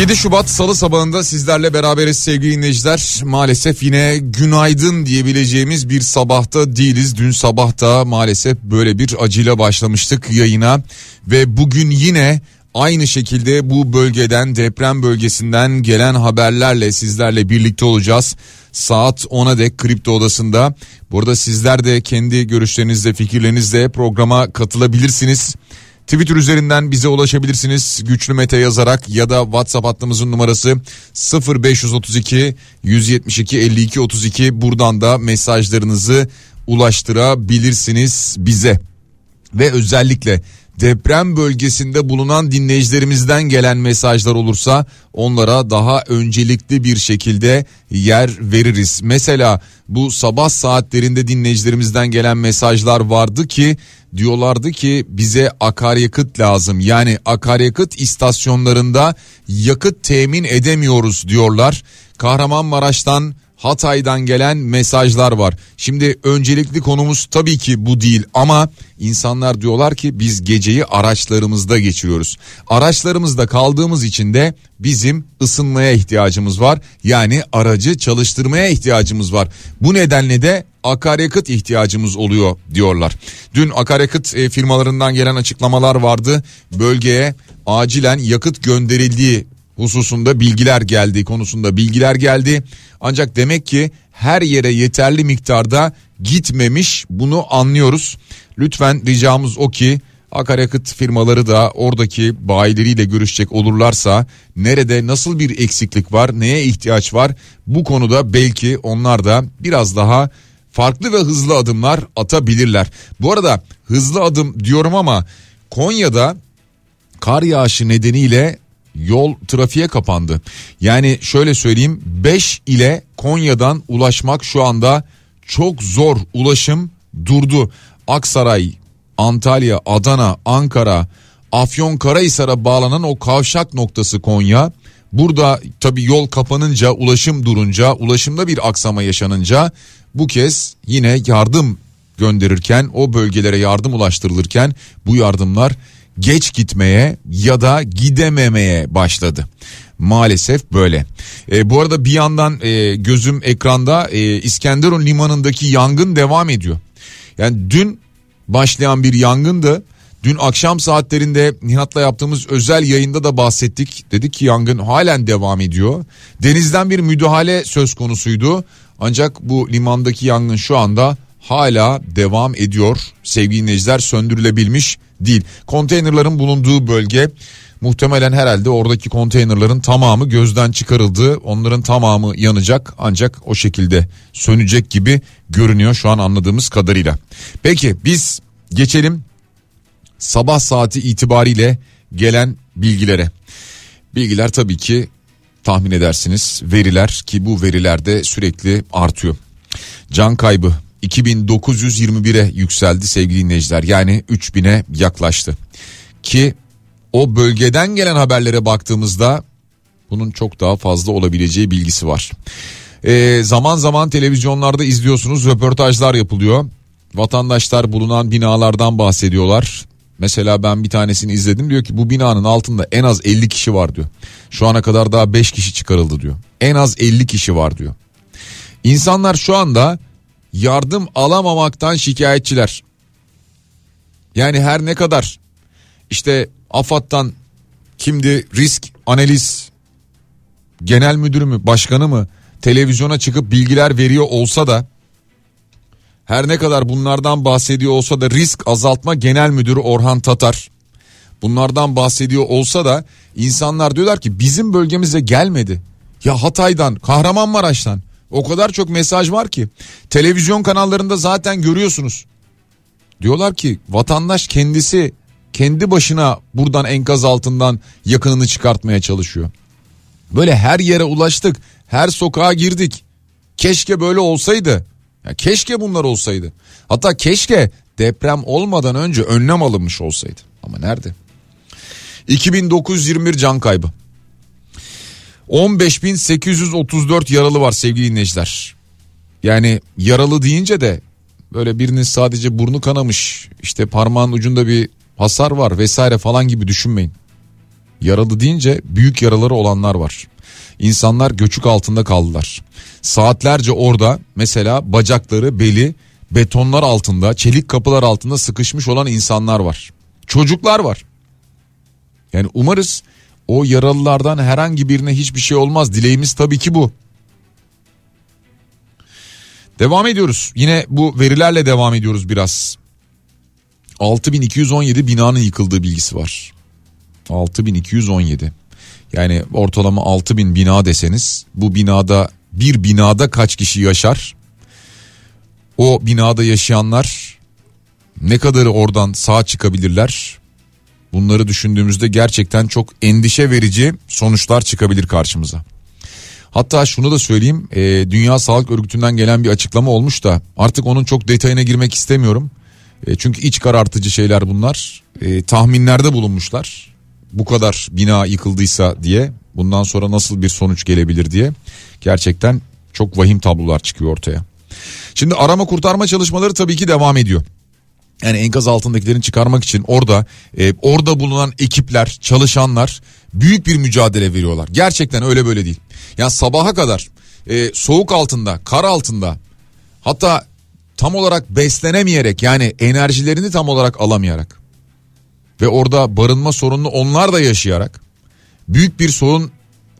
...7 Şubat Salı sabahında sizlerle beraberiz sevgili dinleyiciler. Maalesef yine günaydın diyebileceğimiz bir sabahta değiliz. Dün sabahta maalesef böyle bir acıyla başlamıştık yayına. Ve bugün yine aynı şekilde bu bölgeden deprem bölgesinden gelen haberlerle sizlerle birlikte olacağız. Saat 10'a dek kripto odasında. Burada sizler de kendi görüşlerinizle fikirlerinizle programa katılabilirsiniz. Twitter üzerinden bize ulaşabilirsiniz. Güçlü Mete yazarak ya da WhatsApp hattımızın numarası 0532 172 52 32 buradan da mesajlarınızı ulaştırabilirsiniz bize. Ve özellikle deprem bölgesinde bulunan dinleyicilerimizden gelen mesajlar olursa onlara daha öncelikli bir şekilde yer veririz. Mesela bu sabah saatlerinde dinleyicilerimizden gelen mesajlar vardı ki diyorlardı ki bize akaryakıt lazım. Yani akaryakıt istasyonlarında yakıt temin edemiyoruz diyorlar. Kahramanmaraş'tan Hatay'dan gelen mesajlar var. Şimdi öncelikli konumuz tabii ki bu değil ama insanlar diyorlar ki biz geceyi araçlarımızda geçiriyoruz. Araçlarımızda kaldığımız için de bizim ısınmaya ihtiyacımız var. Yani aracı çalıştırmaya ihtiyacımız var. Bu nedenle de akaryakıt ihtiyacımız oluyor diyorlar. Dün akaryakıt e, firmalarından gelen açıklamalar vardı. Bölgeye acilen yakıt gönderildiği hususunda bilgiler geldi konusunda bilgiler geldi. Ancak demek ki her yere yeterli miktarda gitmemiş bunu anlıyoruz. Lütfen ricamız o ki akaryakıt firmaları da oradaki bayileriyle görüşecek olurlarsa nerede nasıl bir eksiklik var neye ihtiyaç var bu konuda belki onlar da biraz daha farklı ve hızlı adımlar atabilirler. Bu arada hızlı adım diyorum ama Konya'da kar yağışı nedeniyle yol trafiğe kapandı. Yani şöyle söyleyeyim 5 ile Konya'dan ulaşmak şu anda çok zor ulaşım durdu. Aksaray, Antalya, Adana, Ankara, Afyonkarahisar'a bağlanan o kavşak noktası Konya. Burada tabii yol kapanınca, ulaşım durunca, ulaşımda bir aksama yaşanınca bu kez yine yardım gönderirken, o bölgelere yardım ulaştırılırken bu yardımlar geç gitmeye ya da gidememeye başladı. Maalesef böyle. E, bu arada bir yandan e, gözüm ekranda e, İskenderun limanındaki yangın devam ediyor. Yani dün başlayan bir yangındı. Dün akşam saatlerinde Nihat'la yaptığımız özel yayında da bahsettik. Dedik ki yangın halen devam ediyor. Denizden bir müdahale söz konusuydu. Ancak bu limandaki yangın şu anda hala devam ediyor. Sevgili dinleyiciler söndürülebilmiş değil. Konteynerların bulunduğu bölge muhtemelen herhalde oradaki konteynerların tamamı gözden çıkarıldı. Onların tamamı yanacak ancak o şekilde sönecek gibi görünüyor şu an anladığımız kadarıyla. Peki biz geçelim sabah saati itibariyle gelen bilgilere. Bilgiler tabii ki tahmin edersiniz veriler ki bu veriler de sürekli artıyor. Can kaybı 2921'e yükseldi sevgili dinleyiciler. Yani 3000'e yaklaştı. Ki o bölgeden gelen haberlere baktığımızda bunun çok daha fazla olabileceği bilgisi var. Ee, zaman zaman televizyonlarda izliyorsunuz röportajlar yapılıyor. Vatandaşlar bulunan binalardan bahsediyorlar. Mesela ben bir tanesini izledim diyor ki bu binanın altında en az 50 kişi var diyor. Şu ana kadar daha 5 kişi çıkarıldı diyor. En az 50 kişi var diyor. İnsanlar şu anda yardım alamamaktan şikayetçiler. Yani her ne kadar işte AFAD'dan kimdi risk analiz genel müdürü mü başkanı mı televizyona çıkıp bilgiler veriyor olsa da her ne kadar bunlardan bahsediyor olsa da risk azaltma genel müdürü Orhan Tatar bunlardan bahsediyor olsa da insanlar diyorlar ki bizim bölgemize gelmedi. Ya Hatay'dan Kahramanmaraş'tan o kadar çok mesaj var ki televizyon kanallarında zaten görüyorsunuz. Diyorlar ki vatandaş kendisi kendi başına buradan enkaz altından yakınını çıkartmaya çalışıyor. Böyle her yere ulaştık. Her sokağa girdik. Keşke böyle olsaydı. Ya keşke bunlar olsaydı. Hatta keşke deprem olmadan önce önlem alınmış olsaydı. Ama nerede? 2921 can kaybı. 15.834 yaralı var sevgili dinleyiciler. Yani yaralı deyince de böyle birinin sadece burnu kanamış işte parmağın ucunda bir hasar var vesaire falan gibi düşünmeyin. Yaralı deyince büyük yaraları olanlar var. İnsanlar göçük altında kaldılar. Saatlerce orada mesela bacakları, beli betonlar altında, çelik kapılar altında sıkışmış olan insanlar var. Çocuklar var. Yani umarız o yaralılardan herhangi birine hiçbir şey olmaz. Dileğimiz tabii ki bu. Devam ediyoruz. Yine bu verilerle devam ediyoruz biraz. 6217 binanın yıkıldığı bilgisi var. 6217. Yani ortalama 6000 bina deseniz bu binada bir binada kaç kişi yaşar? O binada yaşayanlar ne kadarı oradan sağ çıkabilirler? Bunları düşündüğümüzde gerçekten çok endişe verici sonuçlar çıkabilir karşımıza. Hatta şunu da söyleyeyim e, Dünya Sağlık Örgütü'nden gelen bir açıklama olmuş da artık onun çok detayına girmek istemiyorum. E, çünkü iç karartıcı şeyler bunlar. E, tahminlerde bulunmuşlar. Bu kadar bina yıkıldıysa diye bundan sonra nasıl bir sonuç gelebilir diye. Gerçekten çok vahim tablolar çıkıyor ortaya. Şimdi arama kurtarma çalışmaları tabii ki devam ediyor. Yani enkaz altındakilerini çıkarmak için orada e, orada bulunan ekipler, çalışanlar büyük bir mücadele veriyorlar. Gerçekten öyle böyle değil. Yani sabaha kadar e, soğuk altında, kar altında hatta tam olarak beslenemeyerek yani enerjilerini tam olarak alamayarak ve orada barınma sorununu onlar da yaşayarak büyük bir sorun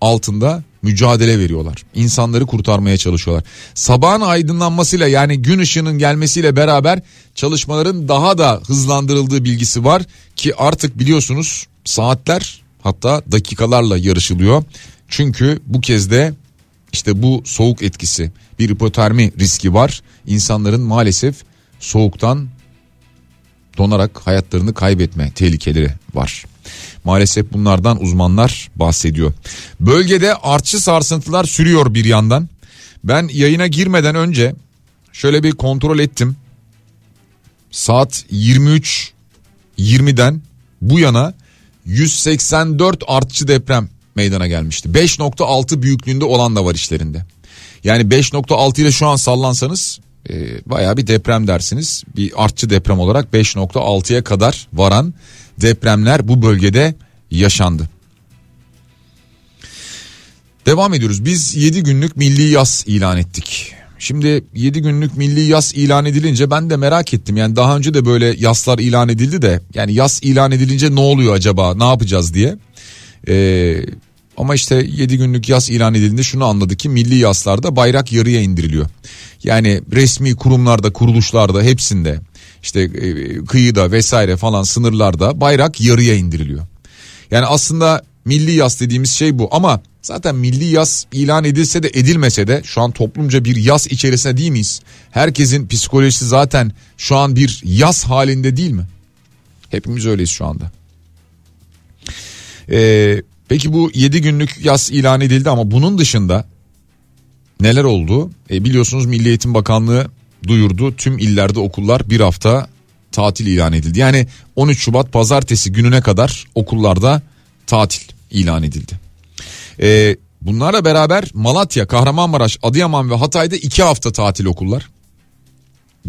altında mücadele veriyorlar. İnsanları kurtarmaya çalışıyorlar. Sabahın aydınlanmasıyla yani gün ışığının gelmesiyle beraber çalışmaların daha da hızlandırıldığı bilgisi var ki artık biliyorsunuz saatler hatta dakikalarla yarışılıyor. Çünkü bu kez de işte bu soğuk etkisi bir hipotermi riski var. İnsanların maalesef soğuktan donarak hayatlarını kaybetme tehlikeleri var. Maalesef bunlardan uzmanlar bahsediyor. Bölgede artçı sarsıntılar sürüyor bir yandan. Ben yayına girmeden önce şöyle bir kontrol ettim. Saat 23 20'den bu yana 184 artçı deprem meydana gelmişti. 5.6 büyüklüğünde olan da var işlerinde. Yani 5.6 ile şu an sallansanız e, bayağı bir deprem dersiniz. Bir artçı deprem olarak 5.6'ya kadar varan depremler bu bölgede yaşandı. Devam ediyoruz. Biz 7 günlük milli yas ilan ettik. Şimdi 7 günlük milli yas ilan edilince ben de merak ettim. Yani daha önce de böyle yaslar ilan edildi de yani yas ilan edilince ne oluyor acaba ne yapacağız diye. Ee, ama işte 7 günlük yas ilan edildiğinde şunu anladık ki milli yaslarda bayrak yarıya indiriliyor. Yani resmi kurumlarda kuruluşlarda hepsinde işte e, kıyıda vesaire falan sınırlarda bayrak yarıya indiriliyor. Yani aslında milli yas dediğimiz şey bu ama zaten milli yas ilan edilse de edilmese de şu an toplumca bir yas içerisinde değil miyiz? Herkesin psikolojisi zaten şu an bir yas halinde değil mi? Hepimiz öyleyiz şu anda. Ee, peki bu 7 günlük yas ilan edildi ama bunun dışında neler oldu? E, biliyorsunuz Milli Eğitim Bakanlığı duyurdu. Tüm illerde okullar bir hafta tatil ilan edildi. Yani 13 Şubat pazartesi gününe kadar okullarda tatil ilan edildi. Ee, bunlarla beraber Malatya, Kahramanmaraş, Adıyaman ve Hatay'da 2 hafta tatil okullar.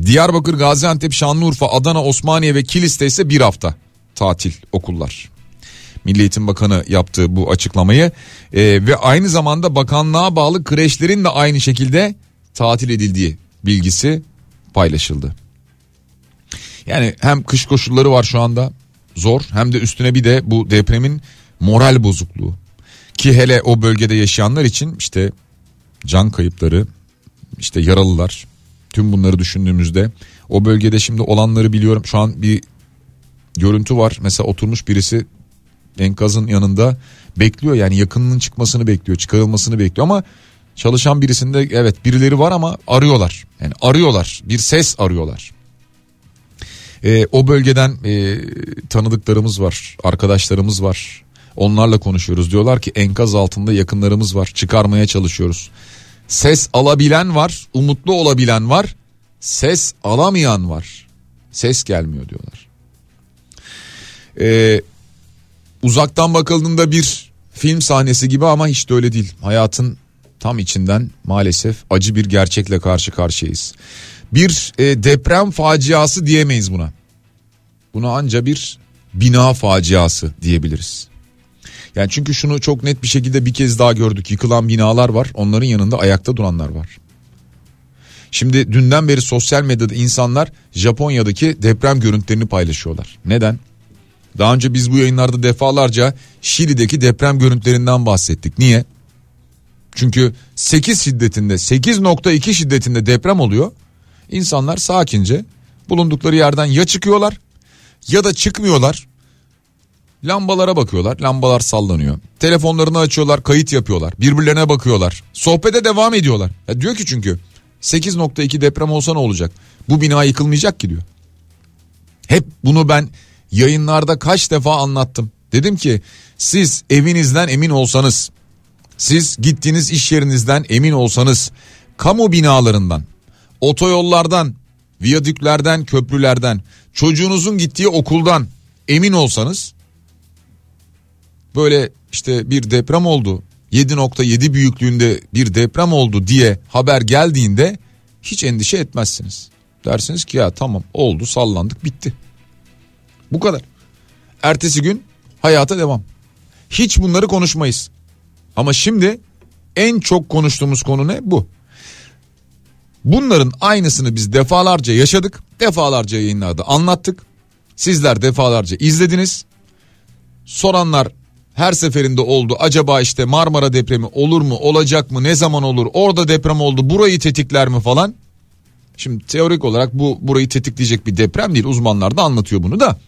Diyarbakır, Gaziantep, Şanlıurfa, Adana, Osmaniye ve Kilis'te ise bir hafta tatil okullar. Milli Eğitim Bakanı yaptığı bu açıklamayı ee, ve aynı zamanda bakanlığa bağlı kreşlerin de aynı şekilde tatil edildiği bilgisi paylaşıldı. Yani hem kış koşulları var şu anda zor hem de üstüne bir de bu depremin moral bozukluğu. Ki hele o bölgede yaşayanlar için işte can kayıpları, işte yaralılar tüm bunları düşündüğümüzde o bölgede şimdi olanları biliyorum. Şu an bir görüntü var. Mesela oturmuş birisi enkazın yanında bekliyor yani yakınının çıkmasını bekliyor, çıkarılmasını bekliyor ama çalışan birisinde evet birileri var ama arıyorlar. Yani arıyorlar. Bir ses arıyorlar. E, o bölgeden e, tanıdıklarımız var, arkadaşlarımız var. Onlarla konuşuyoruz. Diyorlar ki enkaz altında yakınlarımız var. Çıkarmaya çalışıyoruz. Ses alabilen var, umutlu olabilen var. Ses alamayan var. Ses gelmiyor diyorlar. Ee, uzaktan bakıldığında bir film sahnesi gibi ama hiç de öyle değil. Hayatın tam içinden maalesef acı bir gerçekle karşı karşıyayız. Bir e, deprem faciası diyemeyiz buna. Buna anca bir bina faciası diyebiliriz. Yani çünkü şunu çok net bir şekilde bir kez daha gördük. Yıkılan binalar var. Onların yanında ayakta duranlar var. Şimdi dünden beri sosyal medyada insanlar Japonya'daki deprem görüntülerini paylaşıyorlar. Neden? Daha önce biz bu yayınlarda defalarca Şili'deki deprem görüntülerinden bahsettik. Niye? Çünkü 8 şiddetinde 8.2 şiddetinde deprem oluyor. İnsanlar sakince bulundukları yerden ya çıkıyorlar ya da çıkmıyorlar. Lambalara bakıyorlar. Lambalar sallanıyor. Telefonlarını açıyorlar, kayıt yapıyorlar. Birbirlerine bakıyorlar. Sohbete devam ediyorlar. Ya diyor ki çünkü 8.2 deprem olsa ne olacak? Bu bina yıkılmayacak ki diyor. Hep bunu ben yayınlarda kaç defa anlattım. Dedim ki siz evinizden emin olsanız, siz gittiğiniz iş yerinizden emin olsanız, kamu binalarından, otoyollardan, viyadüklerden, köprülerden, çocuğunuzun gittiği okuldan emin olsanız böyle işte bir deprem oldu 7.7 büyüklüğünde bir deprem oldu diye haber geldiğinde hiç endişe etmezsiniz. Dersiniz ki ya tamam oldu sallandık bitti. Bu kadar. Ertesi gün hayata devam. Hiç bunları konuşmayız. Ama şimdi en çok konuştuğumuz konu ne? Bu. Bunların aynısını biz defalarca yaşadık. Defalarca yayınlarda anlattık. Sizler defalarca izlediniz. Soranlar her seferinde oldu. Acaba işte Marmara depremi olur mu, olacak mı, ne zaman olur? Orada deprem oldu, burayı tetikler mi falan? Şimdi teorik olarak bu burayı tetikleyecek bir deprem değil. Uzmanlar da anlatıyor bunu da.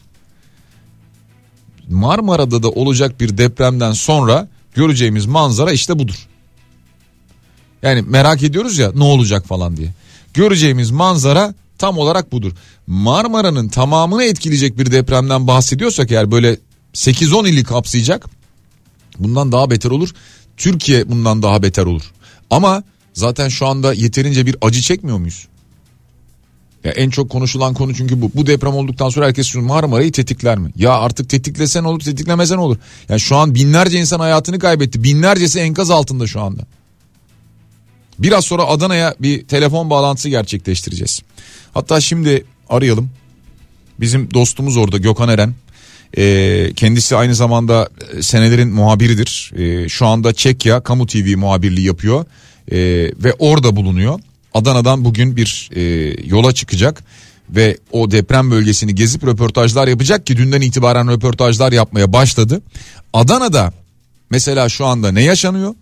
Marmara'da da olacak bir depremden sonra göreceğimiz manzara işte budur. Yani merak ediyoruz ya ne olacak falan diye. Göreceğimiz manzara tam olarak budur. Marmara'nın tamamını etkileyecek bir depremden bahsediyorsak eğer böyle 8-10 ili kapsayacak bundan daha beter olur. Türkiye bundan daha beter olur. Ama zaten şu anda yeterince bir acı çekmiyor muyuz? Ya en çok konuşulan konu çünkü bu. Bu deprem olduktan sonra herkes şunu Marmara'yı tetikler mi? Ya artık tetiklesen olur tetiklemesen olur. Yani şu an binlerce insan hayatını kaybetti. Binlercesi enkaz altında şu anda. Biraz sonra Adana'ya bir telefon bağlantısı gerçekleştireceğiz. Hatta şimdi arayalım. Bizim dostumuz orada Gökhan Eren. E, kendisi aynı zamanda e, senelerin muhabiridir. E, şu anda Çekya Kamu TV muhabirliği yapıyor e, ve orada bulunuyor. Adana'dan bugün bir e, yola çıkacak ve o deprem bölgesini gezip röportajlar yapacak ki dünden itibaren röportajlar yapmaya başladı. Adana'da mesela şu anda ne yaşanıyor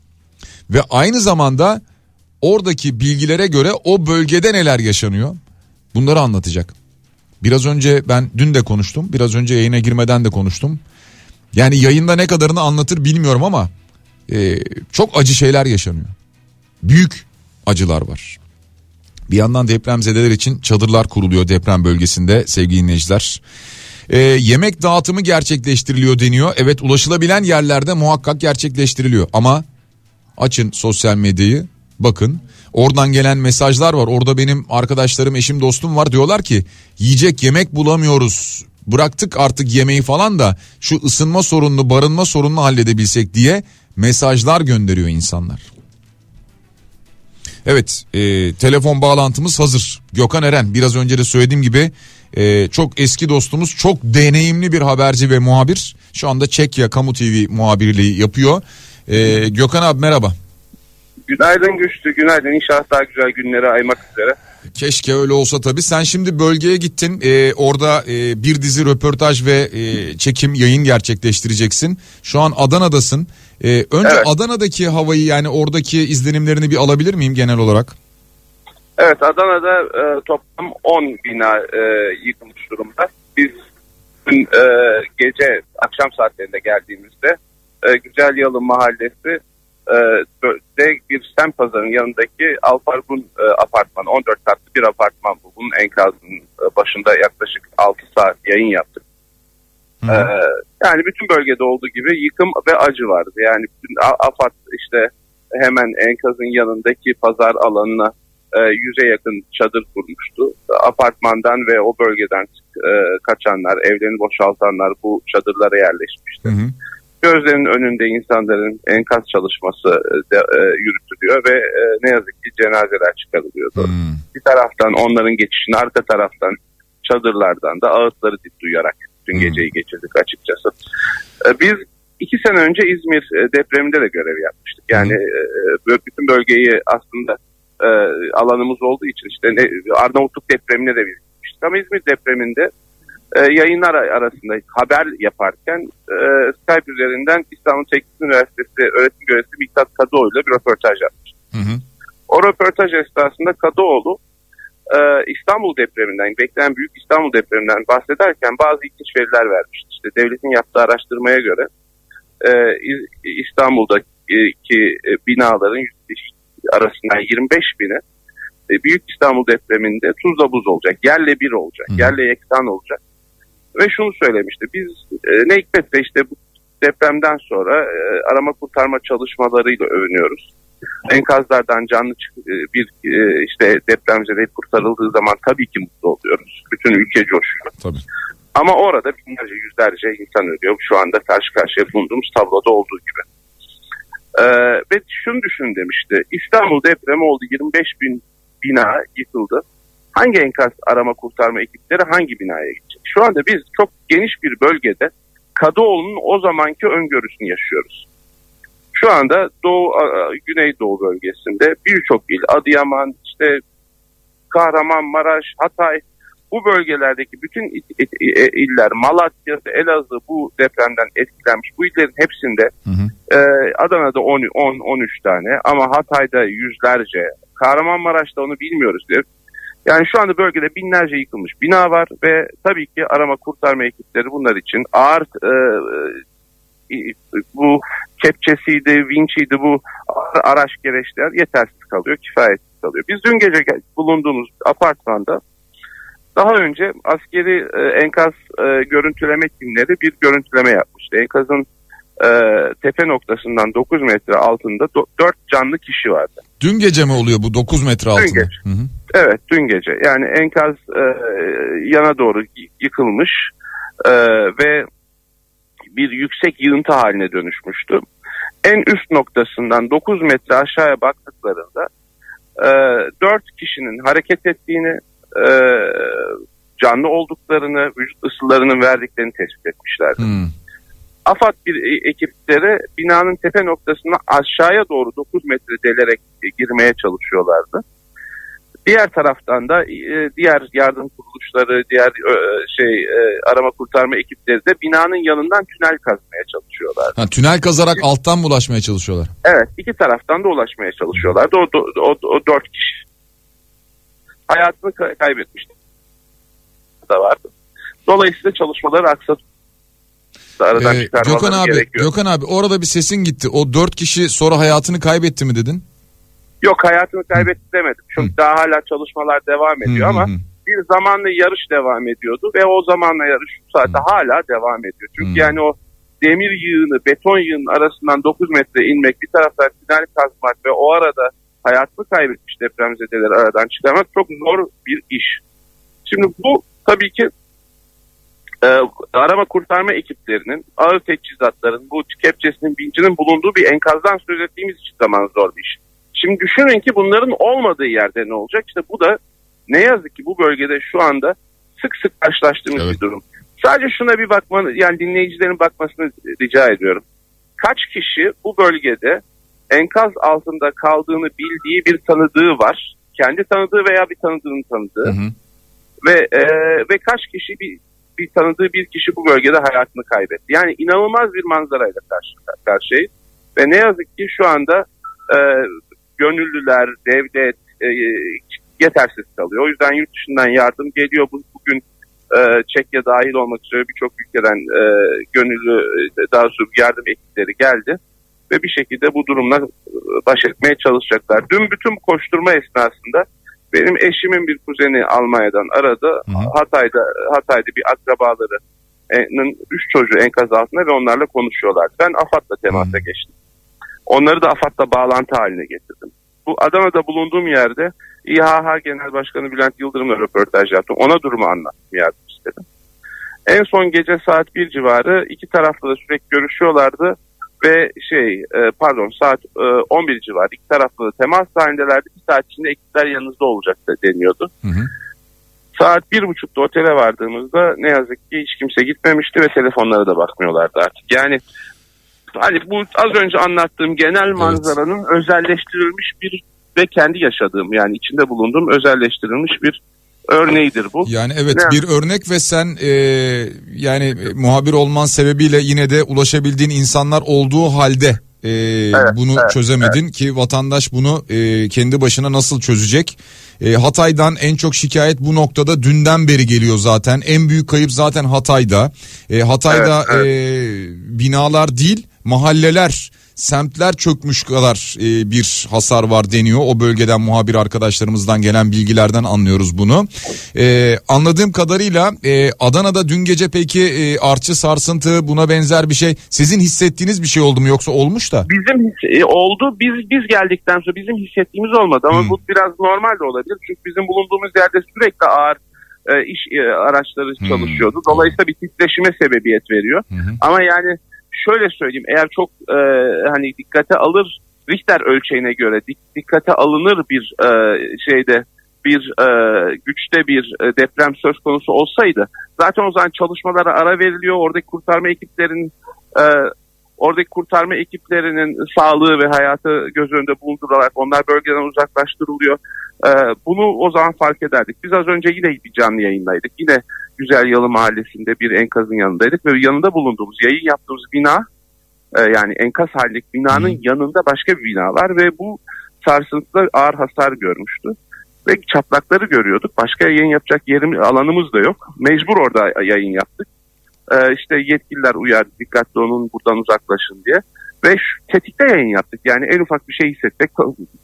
ve aynı zamanda oradaki bilgilere göre o bölgede neler yaşanıyor bunları anlatacak. Biraz önce ben dün de konuştum. Biraz önce yayına girmeden de konuştum. Yani yayında ne kadarını anlatır bilmiyorum ama e, çok acı şeyler yaşanıyor. Büyük acılar var. Bir yandan depremzedeler için çadırlar kuruluyor deprem bölgesinde sevgili dinleyiciler. E, yemek dağıtımı gerçekleştiriliyor deniyor. Evet ulaşılabilen yerlerde muhakkak gerçekleştiriliyor ama açın sosyal medyayı bakın Oradan gelen mesajlar var. Orada benim arkadaşlarım, eşim, dostum var. Diyorlar ki yiyecek yemek bulamıyoruz. Bıraktık artık yemeği falan da şu ısınma sorununu, barınma sorununu halledebilsek diye mesajlar gönderiyor insanlar. Evet e, telefon bağlantımız hazır. Gökhan Eren biraz önce de söylediğim gibi e, çok eski dostumuz çok deneyimli bir haberci ve muhabir. Şu anda Çekya Kamu TV muhabirliği yapıyor. E, Gökhan abi merhaba. Günaydın Güçlü, günaydın. İnşallah daha güzel günleri aymak üzere. Keşke öyle olsa tabii. Sen şimdi bölgeye gittin. Ee, orada e, bir dizi röportaj ve e, çekim yayın gerçekleştireceksin. Şu an Adana'dasın. Ee, önce evet. Adana'daki havayı yani oradaki izlenimlerini bir alabilir miyim genel olarak? Evet Adana'da e, toplam 10 bina e, yıkılmış durumda. Biz dün e, gece akşam saatlerinde geldiğimizde e, Güzel Yalı Mahallesi de bir sem pazarının yanındaki Alpargun e, apartman 14 katlı bir apartman bu. Bunun enkazının e, başında yaklaşık 6 saat yayın yaptık. Hı. E, yani bütün bölgede olduğu gibi yıkım ve acı vardı. Yani bütün AFAD işte hemen enkazın yanındaki pazar alanına e, yüze yakın çadır kurmuştu. Apartmandan ve o bölgeden kaçanlar, evlerini boşaltanlar bu çadırlara yerleşmişti. Hı hı. Gözlerinin önünde insanların enkaz çalışması e, de, e, yürütülüyor ve e, ne yazık ki cenazeler çıkarılıyordu. Hmm. Bir taraftan onların geçişini, arka taraftan çadırlardan da ağıtları duyarak bütün Hmm. geceyi geçirdik açıkçası. E, biz iki sene önce İzmir e, depreminde de görev yapmıştık. Yani e, bö- bütün bölgeyi aslında e, alanımız olduğu için işte ne, Arnavutluk depremine de biz gitmiştik. Ama İzmir depreminde e, yayınlar arasında haber yaparken e, Skype üzerinden İstanbul Teknik Üniversitesi öğretim görevlisi Miktat Kadıoğlu ile bir röportaj yapmıştık. Hı hı. O röportaj esnasında Kadıoğlu e, İstanbul depreminden, beklenen büyük İstanbul depreminden bahsederken bazı ilginç veriler vermişti. İşte devletin yaptığı araştırmaya göre e, İstanbul'daki e, binaların arasından 25 bini e, Büyük İstanbul depreminde tuzla buz olacak. Yerle bir olacak. Hı. Yerle yeksan olacak. Ve şunu söylemişti. Biz e, ne hikmetse işte bu depremden sonra e, arama kurtarma çalışmalarıyla övünüyoruz. Enkazlardan canlı çık- e, bir e, işte depremzede kurtarıldığı zaman tabii ki mutlu oluyoruz. Bütün ülke coşuyor. Tabii. Ama orada binlerce yüzlerce insan ölüyor. Şu anda karşı karşıya bulunduğumuz tabloda olduğu gibi. Ee, ve şunu düşün demişti. İstanbul depremi oldu. 25 bin bina yıkıldı. Hangi enkaz arama kurtarma ekipleri hangi binaya gidecek? Şu anda biz çok geniş bir bölgede Kadıoğlu'nun o zamanki öngörüsünü yaşıyoruz. Şu anda Doğu, Güneydoğu bölgesinde birçok il, Adıyaman, işte Kahramanmaraş, Hatay, bu bölgelerdeki bütün e, iller, Malatya, Elazığ bu depremden etkilenmiş. Bu illerin hepsinde Hı hı. ee, Adana'da 10, 10 13 tane ama Hatay'da yüzlerce, Kahramanmaraş'ta onu bilmiyoruz. Yani şu anda bölgede binlerce yıkılmış bina var ve tabii ki arama kurtarma ekipleri bunlar için ağır e, e, bu kepçesiydi, vinçiydi bu araç gereçler yetersiz kalıyor, kifayetsiz kalıyor. Biz dün gece bulunduğumuz apartmanda daha önce askeri e, enkaz e, görüntüleme timleri bir görüntüleme yapmıştı. Enkazın e, tepe noktasından 9 metre altında 4 canlı kişi vardı. Dün gece mi oluyor bu 9 metre altında? gece. Hı hı. Evet dün gece yani enkaz e, yana doğru yıkılmış e, ve bir yüksek yığıntı haline dönüşmüştü. En üst noktasından 9 metre aşağıya baktıklarında e, 4 kişinin hareket ettiğini, e, canlı olduklarını, vücut ısılarının verdiklerini tespit etmişlerdi. Hı. AFAD bir e- ekipleri binanın tepe noktasına aşağıya doğru 9 metre delerek e, girmeye çalışıyorlardı. Diğer taraftan da e, diğer yardım kuruluşları, diğer e, şey e, arama kurtarma ekipleri de binanın yanından tünel kazmaya çalışıyorlar. Ha, tünel kazarak alttan mı ulaşmaya çalışıyorlar? Evet, iki taraftan da ulaşmaya çalışıyorlardı. O, o, o, o dört kişi hayatını kay- kaybetmişti. Da vardı. Dolayısıyla çalışmaları aksatıp aradan Ee, Gökhan abi, gerekiyor. Gökhan abi orada bir sesin gitti. O 4 kişi sonra hayatını kaybetti mi dedin? Yok hayatını kaybetti demedim. Çünkü daha hala çalışmalar devam ediyor ama bir zamanla yarış devam ediyordu ve o zamanla yarış şu saatte hala devam ediyor. Çünkü yani o demir yığını, beton yığının arasından 9 metre inmek, bir taraftan tünel kazmak ve o arada hayatını kaybetmiş depremzedeleri aradan çıkarmak çok zor bir iş. Şimdi bu tabii ki e, arama kurtarma ekiplerinin, ağır teçhizatların, bu kepçesinin, bincinin bulunduğu bir enkazdan söz ettiğimiz için zaman zor bir iş. Şimdi düşünün ki bunların olmadığı yerde ne olacak? İşte bu da ne yazık ki bu bölgede şu anda sık sık karşılaştığımız Evet. bir durum. Sadece şuna bir bakmanı, yani dinleyicilerin bakmasını rica ediyorum. Kaç kişi bu bölgede enkaz altında kaldığını bildiği bir tanıdığı var. Kendi tanıdığı veya bir tanıdığının tanıdığı. Hı hı. Ve e, ve kaç kişi bir bir tanıdığı bir kişi bu bölgede hayatını kaybetti. Yani inanılmaz bir manzarayla karşı karşıyayız. Ve ne yazık ki şu anda e, gönüllüler, devlet e, yetersiz kalıyor. O yüzden yurt dışından yardım geliyor. Bu- Bugün e, Çekya dahil olmak üzere birçok ülkeden e, gönüllü e, daha sonra yardım ekipleri geldi. ve bir şekilde bu durumla e, baş etmeye çalışacaklar. Dün bütün koşturma esnasında benim eşimin bir kuzeni Almanya'dan aradı. Hı hı. Hatay'da Hatay'da bir akrabalarının üç çocuğu enkaz altında ve onlarla konuşuyorlardı. Ben AFAD'la temasa Hı. geçtim. Onları da AFAD'la bağlantı haline getirdim. Bu Adana'da bulunduğum yerde İHH Genel Başkanı Bülent Yıldırım'la röportaj yaptım. Ona durumu anlattım yardım istedim. En son gece saat 1 civarı iki tarafla da sürekli görüşüyorlardı ve şey e, pardon saat e, 11 civarı iki tarafla da temas halindelerdi. Bir saat içinde ekipler yanınızda olacak da deniyordu. Hı hı. Saat bir buçukta otele vardığımızda ne yazık ki hiç kimse gitmemişti ve telefonlara da bakmıyorlardı artık. Yani hani bu az önce anlattığım genel manzaranın özelleştirilmiş bir ve kendi yaşadığım yani içinde bulunduğum özelleştirilmiş bir örneğidir bu. Yani evet Ne? bir örnek ve sen e, yani e, muhabir olman sebebiyle yine de ulaşabildiğin insanlar olduğu halde e, bunu evet, çözemedin ki vatandaş bunu e, kendi başına nasıl çözecek? E, Hatay'dan en çok şikayet bu noktada dünden beri geliyor zaten. En büyük kayıp zaten Hatay'da. E, Hatay'da Evet, e, binalar değil mahalleler semtler çökmüş kadar e, bir hasar var deniyor. O bölgeden muhabir arkadaşlarımızdan gelen bilgilerden anlıyoruz bunu. E, anladığım kadarıyla e, Adana'da dün gece peki e, artçı sarsıntı buna benzer bir şey sizin hissettiğiniz bir şey oldu mu yoksa olmuş da? Bizim e, oldu. Biz biz geldikten sonra bizim hissettiğimiz olmadı ama Hmm. bu biraz normal de olabilir. Çünkü bizim bulunduğumuz yerde sürekli ağır e, iş e, araçları Hmm. çalışıyordu. Dolayısıyla bir titreşime sebebiyet veriyor. Hı. Ama yani şöyle söyleyeyim eğer çok e, hani dikkate alır Richter ölçeğine göre dik- dikkate alınır bir e, şeyde bir e, güçte bir e, deprem söz konusu olsaydı zaten o zaman çalışmalara ara veriliyor. Oradaki kurtarma ekiplerinin e, oradaki kurtarma ekiplerinin sağlığı ve hayatı göz önünde bulundurularak onlar bölgeden uzaklaştırılıyor. E, bunu o zaman fark ederdik. Biz az önce yine bir canlı yayındaydık. Yine Güzel Yalı Mahallesi'nde bir enkazın yanındaydık ve yanında bulunduğumuz yayın yaptığımız bina e, yani enkaz halindeki binanın Hı. yanında başka bir bina var ve bu sarsıntıda ağır hasar görmüştü. Ve çatlakları görüyorduk. Başka yayın yapacak yerim, alanımız da yok. Mecbur orada yayın yaptık. E, işte yetkililer uyardı dikkatli olun buradan uzaklaşın diye. Ve şu tetikte yayın yaptık. Yani en ufak bir şey hissetsek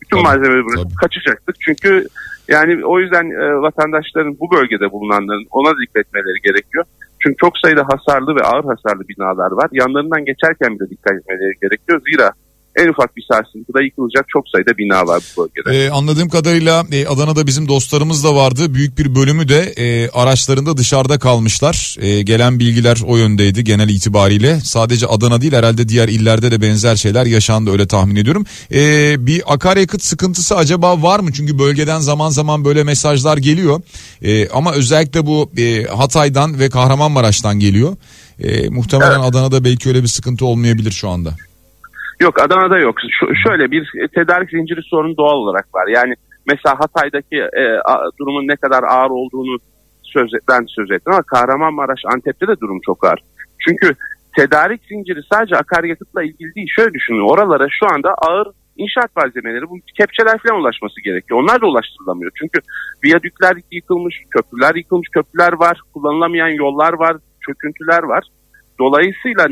bütün malzemeleri bırakıp kaçacaktık. Çünkü yani o yüzden e, vatandaşların bu bölgede bulunanların ona dikkat etmeleri gerekiyor. Çünkü çok sayıda hasarlı ve ağır hasarlı binalar var. Yanlarından geçerken bile dikkat etmeleri gerekiyor. Zira en ufak bir sarsıntıda yıkılacak çok sayıda bina var bu bölgede. Ee, anladığım kadarıyla e, Adana'da bizim dostlarımız da vardı. Büyük bir bölümü de e, araçlarında dışarıda kalmışlar. E, gelen bilgiler o yöndeydi genel itibariyle. Sadece Adana değil herhalde diğer illerde de benzer şeyler yaşandı öyle tahmin ediyorum. E, bir akaryakıt sıkıntısı acaba var mı? Çünkü bölgeden zaman zaman böyle mesajlar geliyor. E, ama özellikle bu e, Hatay'dan ve Kahramanmaraş'tan geliyor. E, muhtemelen Adana'da belki öyle bir sıkıntı olmayabilir şu anda. Yok Adana'da yok. Şu, şöyle bir tedarik zinciri sorunu doğal olarak var. Yani mesela Hatay'daki e, a- durumun ne kadar ağır olduğunu söz, ben söz ettim ama Kahramanmaraş, Antep'te de durum çok ağır. Çünkü tedarik zinciri sadece akaryakıtla ilgili değil. Şöyle düşünün oralara şu anda ağır inşaat malzemeleri bu kepçeler falan ulaşması gerekiyor. Onlar da ulaştırılamıyor. Çünkü viyadükler yıkılmış, köprüler yıkılmış, köprüler var, kullanılamayan yollar var, çöküntüler var. Dolayısıyla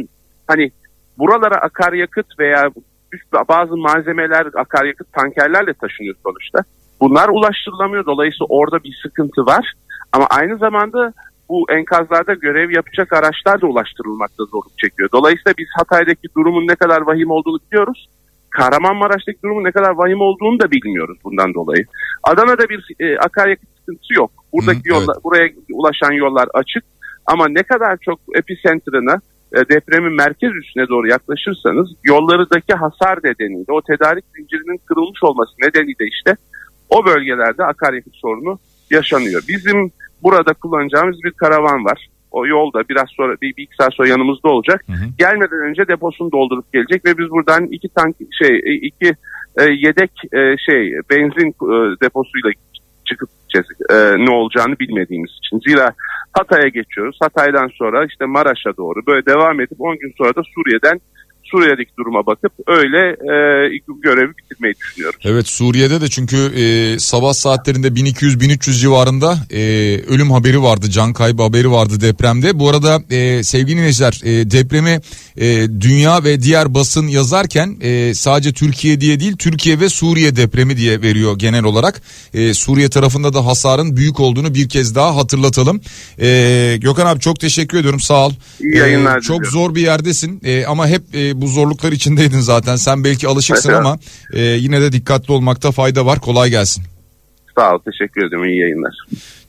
hani buralara akaryakıt veya bazı malzemeler akaryakıt tankerlerle taşınıyor sonuçta. Bunlar ulaştırılamıyor. Dolayısıyla orada bir sıkıntı var. Ama aynı zamanda bu enkazlarda görev yapacak araçlar da ulaştırılmakta zorluk çekiyor. Dolayısıyla biz Hatay'daki durumun ne kadar vahim olduğunu biliyoruz. Kahramanmaraş'taki durumun ne kadar vahim olduğunu da bilmiyoruz bundan dolayı. Adana'da bir e, akaryakıt sıkıntısı yok. Buradaki Hı, yollar, buraya ulaşan yollar açık. Ama ne kadar çok epicentrına depremin merkez üstüne doğru yaklaşırsanız yollarındaki hasar nedeniyle o tedarik zincirinin kırılmış olması nedeniyle işte o bölgelerde akaryakıt sorunu yaşanıyor. Bizim burada kullanacağımız bir karavan var. O yolda biraz sonra bir, bir iki saat sonra yanımızda olacak. Hı hı. Gelmeden önce deposunu doldurup gelecek ve biz buradan iki tank şey e, iki e, yedek e, şey benzin e, deposuyla çıkıp gideceğiz. E, ne olacağını bilmediğimiz için. Zira Hatay'a geçiyoruz. Hatay'dan sonra işte Maraş'a doğru böyle devam edip 10 gün sonra da Suriye'den Suriye'deki duruma bakıp öyle e, görevi bitirmeyi düşünüyoruz. Evet Suriye'de de çünkü e, sabah saatlerinde 1200-1300 civarında e, ölüm haberi vardı, can kaybı haberi vardı depremde. Bu arada e, sevgili dinleyiciler e, depremi e, dünya ve diğer basın yazarken e, sadece Türkiye diye değil Türkiye ve Suriye depremi diye veriyor genel olarak. E, Suriye tarafında da hasarın büyük olduğunu bir kez daha hatırlatalım. E, Gökhan abi çok teşekkür ediyorum sağ ol. İyi yayınlar E, çok zor bir yerdesin e, ama hep e, bu zorluklar içindeydin zaten. Sen belki alışıksın Evet, ama e, yine de dikkatli olmakta fayda var. Kolay gelsin. Sağ ol teşekkür ederim iyi yayınlar.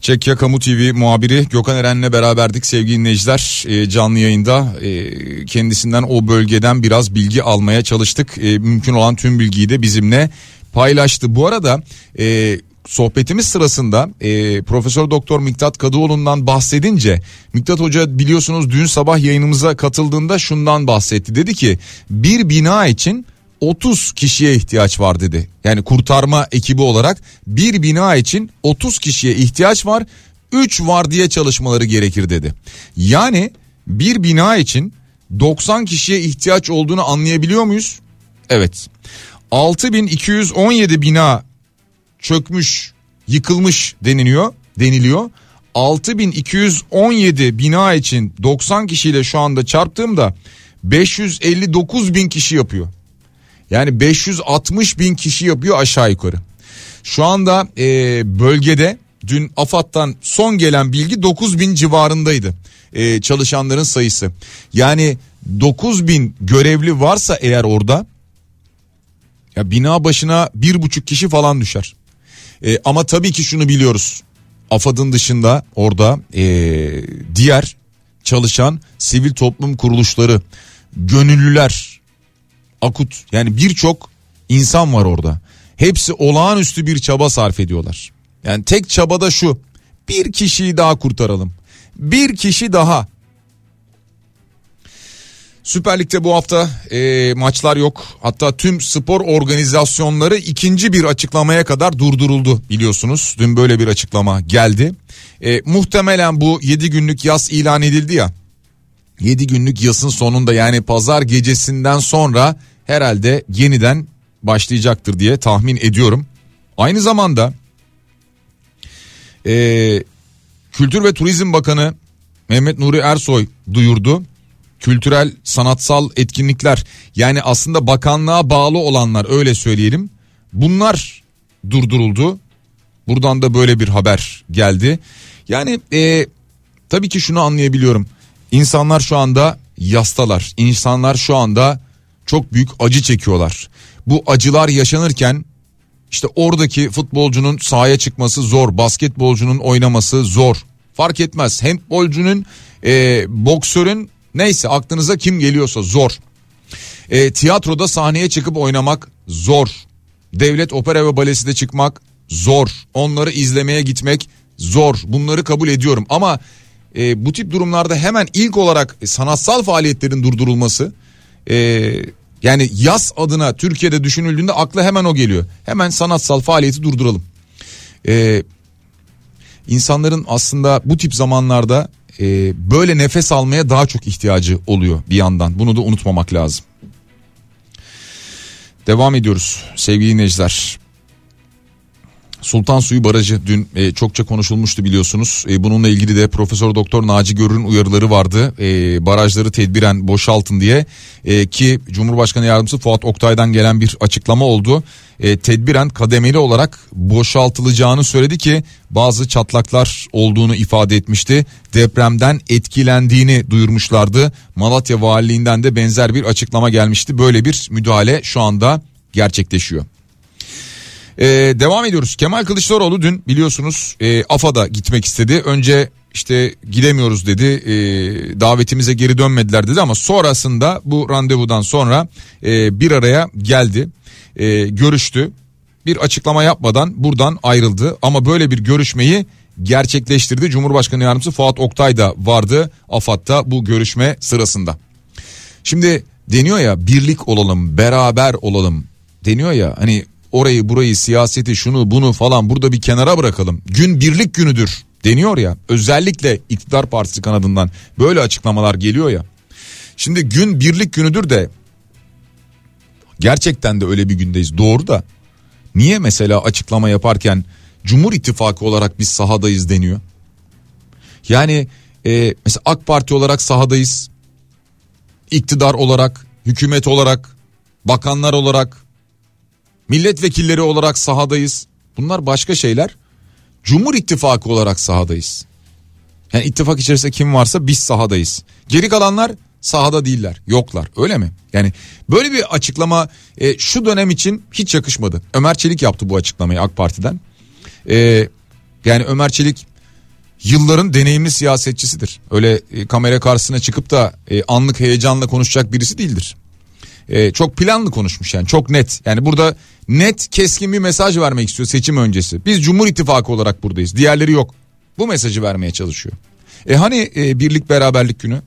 Çekya Kamu TV muhabiri Gökhan Eren'le beraberdik sevgili dinleyiciler e, canlı yayında e, kendisinden o bölgeden biraz bilgi almaya çalıştık. E, mümkün olan tüm bilgiyi de bizimle paylaştı. Bu arada e, sohbetimiz sırasında e, Profesör Doktor Miktat Kadıoğlu'ndan bahsedince Miktat Hoca biliyorsunuz dün sabah yayınımıza katıldığında şundan bahsetti. Dedi ki bir bina için 30 kişiye ihtiyaç var dedi. Yani kurtarma ekibi olarak bir bina için 30 kişiye ihtiyaç var. 3 vardiya çalışmaları gerekir dedi. Yani bir bina için 90 kişiye ihtiyaç olduğunu anlayabiliyor muyuz? Evet. 6217 bina çökmüş, yıkılmış deniliyor, deniliyor. 6217 bina için 90 kişiyle şu anda çarptığımda 559 bin kişi yapıyor. Yani 560 bin kişi yapıyor aşağı yukarı. Şu anda e, bölgede dün AFAD'dan son gelen bilgi 9 bin civarındaydı e, çalışanların sayısı. Yani 9 bin görevli varsa eğer orada ya bina başına bir buçuk kişi falan düşer. E, ama tabii ki şunu biliyoruz. AFAD'ın dışında orada e, diğer çalışan sivil toplum kuruluşları, gönüllüler, akut yani birçok insan var orada. Hepsi olağanüstü bir çaba sarf ediyorlar. Yani tek çabada şu bir kişiyi daha kurtaralım. Bir kişi daha. Süper Lig'de bu hafta e, maçlar yok. Hatta tüm spor organizasyonları ikinci bir açıklamaya kadar durduruldu biliyorsunuz. Dün böyle bir açıklama geldi. E, muhtemelen bu 7 günlük yaz ilan edildi ya. 7 günlük yasın sonunda yani pazar gecesinden sonra herhalde yeniden başlayacaktır diye tahmin ediyorum. Aynı zamanda e, Kültür ve Turizm Bakanı Mehmet Nuri Ersoy duyurdu. Kültürel sanatsal etkinlikler yani aslında bakanlığa bağlı olanlar öyle söyleyelim. Bunlar durduruldu. Buradan da böyle bir haber geldi. Yani e, tabii ki şunu anlayabiliyorum. İnsanlar şu anda yastalar. İnsanlar şu anda çok büyük acı çekiyorlar. Bu acılar yaşanırken işte oradaki futbolcunun sahaya çıkması zor. Basketbolcunun oynaması zor. Fark etmez. Handbolcunun, e, boksörün neyse aklınıza kim geliyorsa zor. E, tiyatroda sahneye çıkıp oynamak zor. Devlet opera ve balesinde çıkmak zor. Onları izlemeye gitmek zor. Bunları kabul ediyorum ama e, bu tip durumlarda hemen ilk olarak sanatsal faaliyetlerin durdurulması e, yani yaz adına Türkiye'de düşünüldüğünde akla hemen o geliyor. Hemen sanatsal faaliyeti durduralım. E, insanların aslında bu tip zamanlarda e, böyle nefes almaya daha çok ihtiyacı oluyor bir yandan. Bunu da unutmamak lazım. Devam ediyoruz sevgili dinleyiciler. Sultan Suyu Barajı dün e, çokça konuşulmuştu biliyorsunuz. E, bununla ilgili de Profesör Doktor Naci Görür'ün uyarıları vardı. E, barajları tedbiren boşaltın diye e, ki Cumhurbaşkanı Yardımcısı Fuat Oktay'dan gelen bir açıklama oldu. E, tedbiren kademeli olarak boşaltılacağını söyledi ki bazı çatlaklar olduğunu ifade etmişti. Depremden etkilendiğini duyurmuşlardı. Malatya Valiliğinden de benzer bir açıklama gelmişti. Böyle bir müdahale şu anda gerçekleşiyor. Ee, devam ediyoruz. Kemal Kılıçdaroğlu dün biliyorsunuz e, AFAD'a gitmek istedi. Önce işte gidemiyoruz dedi. E, davetimize geri dönmediler dedi ama sonrasında bu randevudan sonra e, bir araya geldi. E, görüştü. Bir açıklama yapmadan buradan ayrıldı ama böyle bir görüşmeyi gerçekleştirdi. Cumhurbaşkanı Yardımcısı Fuat Oktay da vardı AFAD'da bu görüşme sırasında. Şimdi deniyor ya birlik olalım, beraber olalım deniyor ya hani orayı burayı siyaseti şunu bunu falan burada bir kenara bırakalım. Gün birlik günüdür deniyor ya özellikle iktidar partisi kanadından böyle açıklamalar geliyor ya. Şimdi gün birlik günüdür de Gerçekten de öyle bir gündeyiz. Doğru da niye mesela açıklama yaparken Cumhur İttifakı olarak biz sahadayız deniyor? Yani e, mesela AK Parti olarak sahadayız. İktidar olarak, hükümet olarak, bakanlar olarak, milletvekilleri olarak sahadayız. Bunlar başka şeyler. Cumhur İttifakı olarak sahadayız. Yani ittifak içerisinde kim varsa biz sahadayız. Geri kalanlar sahada değiller, yoklar. Öyle mi? Yani böyle bir açıklama e, şu dönem için hiç yakışmadı. Ömer Çelik yaptı bu açıklamayı AK Parti'den. E, yani Ömer Çelik yılların deneyimli siyasetçisidir. Öyle e, kamera karşısına çıkıp da e, anlık heyecanla konuşacak birisi değildir. E, çok planlı konuşmuş yani çok net. Yani burada net keskin bir mesaj vermek istiyor seçim öncesi. Biz Cumhur İttifakı olarak buradayız. Diğerleri yok. Bu mesajı vermeye çalışıyor. E hani e, birlik beraberlik günü?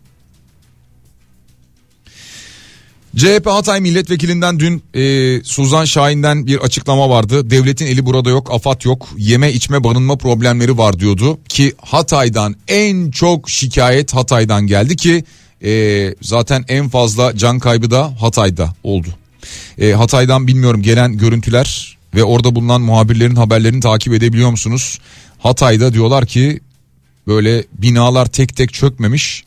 CHP Hatay milletvekilinden dün e, Suzan Şahin'den bir açıklama vardı. Devletin eli burada yok, afat yok, yeme içme barınma problemleri var diyordu. Ki Hatay'dan en çok şikayet Hatay'dan geldi ki e, zaten en fazla can kaybı da Hatay'da oldu. E, Hatay'dan bilmiyorum gelen görüntüler ve orada bulunan muhabirlerin haberlerini takip edebiliyor musunuz? Hatay'da diyorlar ki böyle binalar tek tek çökmemiş,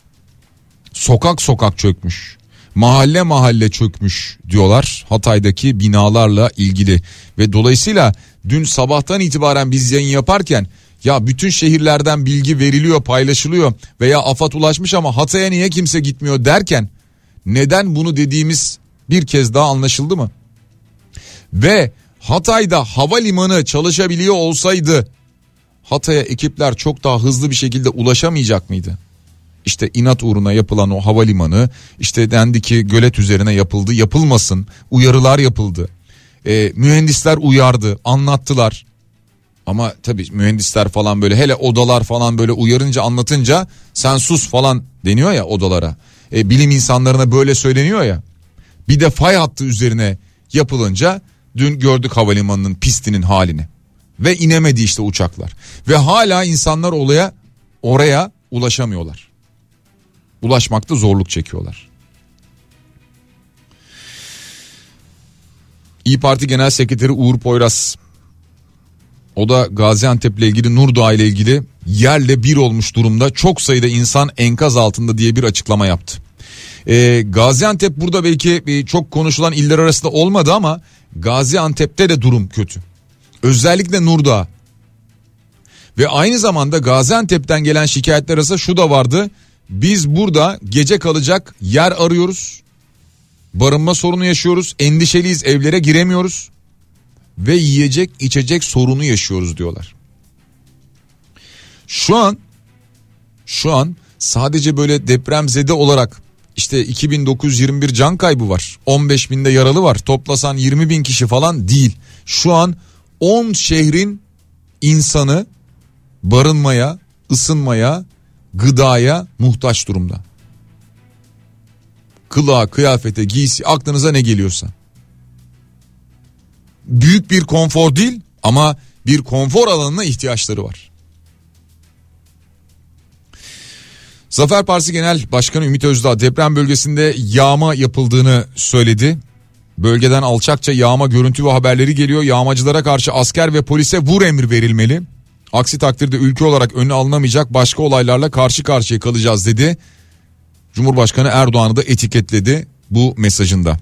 sokak sokak çökmüş mahalle mahalle çökmüş diyorlar Hatay'daki binalarla ilgili ve dolayısıyla dün sabahtan itibaren biz yayın yaparken ya bütün şehirlerden bilgi veriliyor paylaşılıyor veya AFAD ulaşmış ama Hatay'a niye kimse gitmiyor derken neden bunu dediğimiz bir kez daha anlaşıldı mı? Ve Hatay'da havalimanı çalışabiliyor olsaydı Hatay'a ekipler çok daha hızlı bir şekilde ulaşamayacak mıydı? işte inat uğruna yapılan o havalimanı işte dendi ki gölet üzerine yapıldı yapılmasın uyarılar yapıldı e, mühendisler uyardı anlattılar ama tabii mühendisler falan böyle hele odalar falan böyle uyarınca anlatınca sen sus falan deniyor ya odalara e, bilim insanlarına böyle söyleniyor ya bir de fay hattı üzerine yapılınca dün gördük havalimanının pistinin halini ve inemedi işte uçaklar ve hala insanlar olaya oraya ulaşamıyorlar ulaşmakta zorluk çekiyorlar. İyi Parti Genel Sekreteri Uğur Poyraz o da Gaziantep ile ilgili Nurdağ ile ilgili yerle bir olmuş durumda çok sayıda insan enkaz altında diye bir açıklama yaptı. Ee, Gaziantep burada belki e, çok konuşulan iller arasında olmadı ama Gaziantep'te de durum kötü. Özellikle Nurdağ. Ve aynı zamanda Gaziantep'ten gelen şikayetler arasında şu da vardı. Biz burada gece kalacak yer arıyoruz. Barınma sorunu yaşıyoruz. Endişeliyiz evlere giremiyoruz. Ve yiyecek içecek sorunu yaşıyoruz diyorlar. Şu an şu an sadece böyle depremzede olarak işte 2921 can kaybı var. 15 binde yaralı var. Toplasan 20 bin kişi falan değil. Şu an 10 şehrin insanı barınmaya, ısınmaya, gıdaya muhtaç durumda. Kılığa, kıyafete, giysi aklınıza ne geliyorsa. Büyük bir konfor değil ama bir konfor alanına ihtiyaçları var. Zafer Partisi Genel Başkanı Ümit Özdağ deprem bölgesinde yağma yapıldığını söyledi. Bölgeden alçakça yağma görüntü ve haberleri geliyor. Yağmacılara karşı asker ve polise vur emir verilmeli. Aksi takdirde ülke olarak önüne alınamayacak başka olaylarla karşı karşıya kalacağız dedi. Cumhurbaşkanı Erdoğan'ı da etiketledi bu mesajında.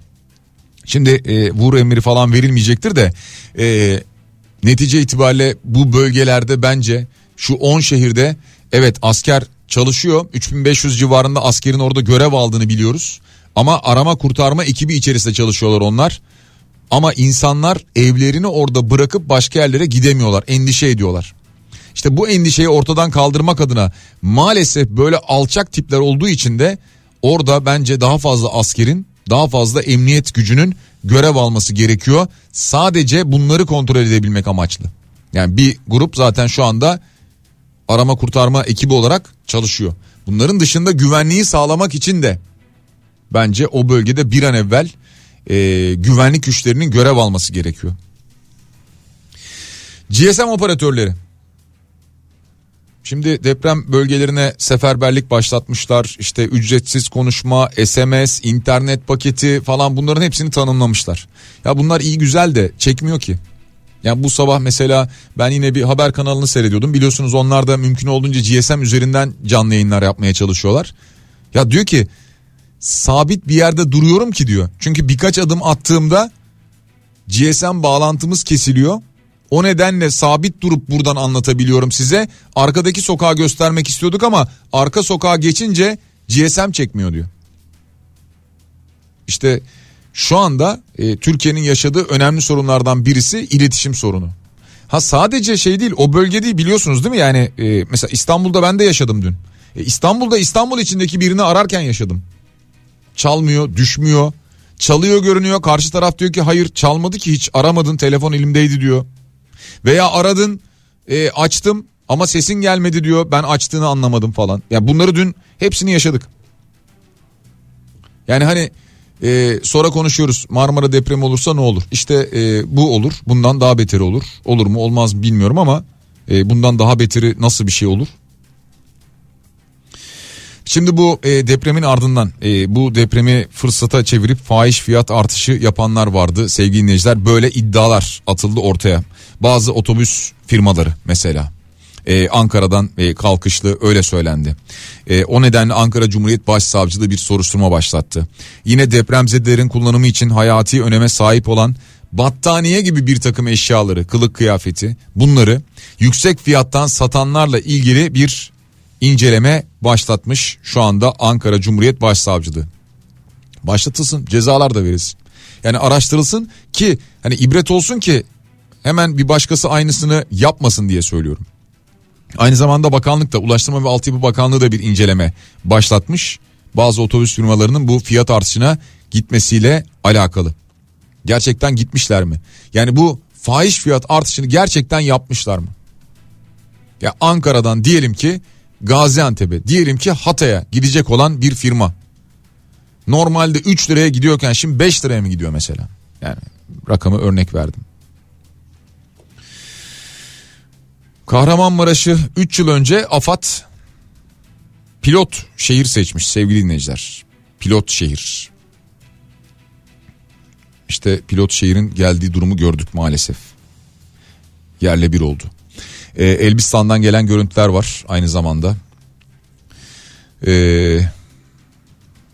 Şimdi e, vur emri falan verilmeyecektir de e, netice itibariyle bu bölgelerde bence şu 10 şehirde evet asker çalışıyor 3500 civarında askerin orada görev aldığını biliyoruz. Ama arama kurtarma ekibi içerisinde çalışıyorlar onlar. Ama insanlar evlerini orada bırakıp başka yerlere gidemiyorlar endişe ediyorlar. İşte bu endişeyi ortadan kaldırmak adına maalesef böyle alçak tipler olduğu için de orada bence daha fazla askerin daha fazla emniyet gücünün görev alması gerekiyor. Sadece bunları kontrol edebilmek amaçlı. Yani bir grup zaten şu anda arama kurtarma ekibi olarak çalışıyor. Bunların dışında güvenliği sağlamak için de bence o bölgede bir an evvel e, güvenlik güçlerinin görev alması gerekiyor. GSM operatörleri Şimdi deprem bölgelerine seferberlik başlatmışlar. İşte ücretsiz konuşma, SMS, internet paketi falan bunların hepsini tanımlamışlar. Ya bunlar iyi güzel de çekmiyor ki. Ya bu sabah mesela ben yine bir haber kanalını seyrediyordum. Biliyorsunuz onlar da mümkün olduğunca GSM üzerinden canlı yayınlar yapmaya çalışıyorlar. Ya diyor ki sabit bir yerde duruyorum ki diyor. Çünkü birkaç adım attığımda GSM bağlantımız kesiliyor. O nedenle sabit durup buradan anlatabiliyorum size. Arkadaki sokağı göstermek istiyorduk ama arka sokağa geçince GSM çekmiyor diyor. İşte şu anda e, Türkiye'nin yaşadığı önemli sorunlardan birisi iletişim sorunu. Ha sadece şey değil o bölge değil biliyorsunuz değil mi? Yani e, mesela İstanbul'da ben de yaşadım dün. E, İstanbul'da İstanbul içindeki birini ararken yaşadım. Çalmıyor, düşmüyor. Çalıyor görünüyor. Karşı taraf diyor ki hayır çalmadı ki hiç aramadın telefon elimdeydi diyor. Veya aradın e, açtım ama sesin gelmedi diyor ben açtığını anlamadım falan. Ya yani bunları dün hepsini yaşadık. Yani hani e, sonra konuşuyoruz Marmara depremi olursa ne olur? İşte e, bu olur bundan daha beteri olur. Olur mu olmaz bilmiyorum ama e, bundan daha beteri nasıl bir şey olur? Şimdi bu e, depremin ardından e, bu depremi fırsata çevirip fahiş fiyat artışı yapanlar vardı sevgili dinleyiciler. Böyle iddialar atıldı ortaya. Bazı otobüs firmaları mesela e, Ankara'dan e, kalkışlı öyle söylendi. E, o nedenle Ankara Cumhuriyet Başsavcılığı bir soruşturma başlattı. Yine depremzedelerin kullanımı için hayati öneme sahip olan battaniye gibi bir takım eşyaları, kılık kıyafeti bunları yüksek fiyattan satanlarla ilgili bir inceleme başlatmış şu anda Ankara Cumhuriyet Başsavcılığı. Başlatılsın cezalar da verilsin. Yani araştırılsın ki hani ibret olsun ki hemen bir başkası aynısını yapmasın diye söylüyorum. Aynı zamanda bakanlık da Ulaştırma ve Altyapı Bakanlığı da bir inceleme başlatmış. Bazı otobüs firmalarının bu fiyat artışına gitmesiyle alakalı. Gerçekten gitmişler mi? Yani bu fahiş fiyat artışını gerçekten yapmışlar mı? Ya Ankara'dan diyelim ki Gaziantep'e diyelim ki Hatay'a gidecek olan bir firma. Normalde 3 liraya gidiyorken şimdi 5 liraya mı gidiyor mesela? Yani rakamı örnek verdim. Kahramanmaraş'ı 3 yıl önce AFAD pilot şehir seçmiş sevgili dinleyiciler. Pilot şehir. İşte pilot şehrin geldiği durumu gördük maalesef. Yerle bir oldu. Ee, Elbistan'dan gelen görüntüler var aynı zamanda. Ee,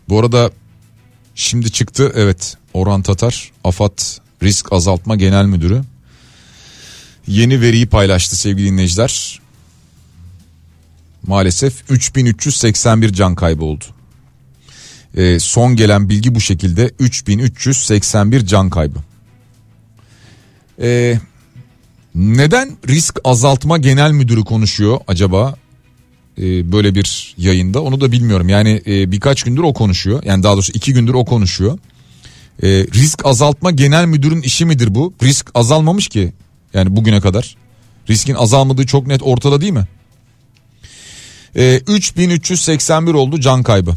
bu arada şimdi çıktı evet Orhan Tatar AFAD Risk Azaltma Genel Müdürü yeni veriyi paylaştı sevgili dinleyiciler. Maalesef 3381 can kaybı oldu. Ee, son gelen bilgi bu şekilde 3381 can kaybı. Ee, neden risk azaltma genel müdürü konuşuyor acaba ee, böyle bir yayında onu da bilmiyorum. Yani e, birkaç gündür o konuşuyor yani daha doğrusu iki gündür o konuşuyor. Risk azaltma genel müdürün işi midir bu? Risk azalmamış ki yani bugüne kadar. Riskin azalmadığı çok net ortada değil mi? Ee, 3381 oldu can kaybı.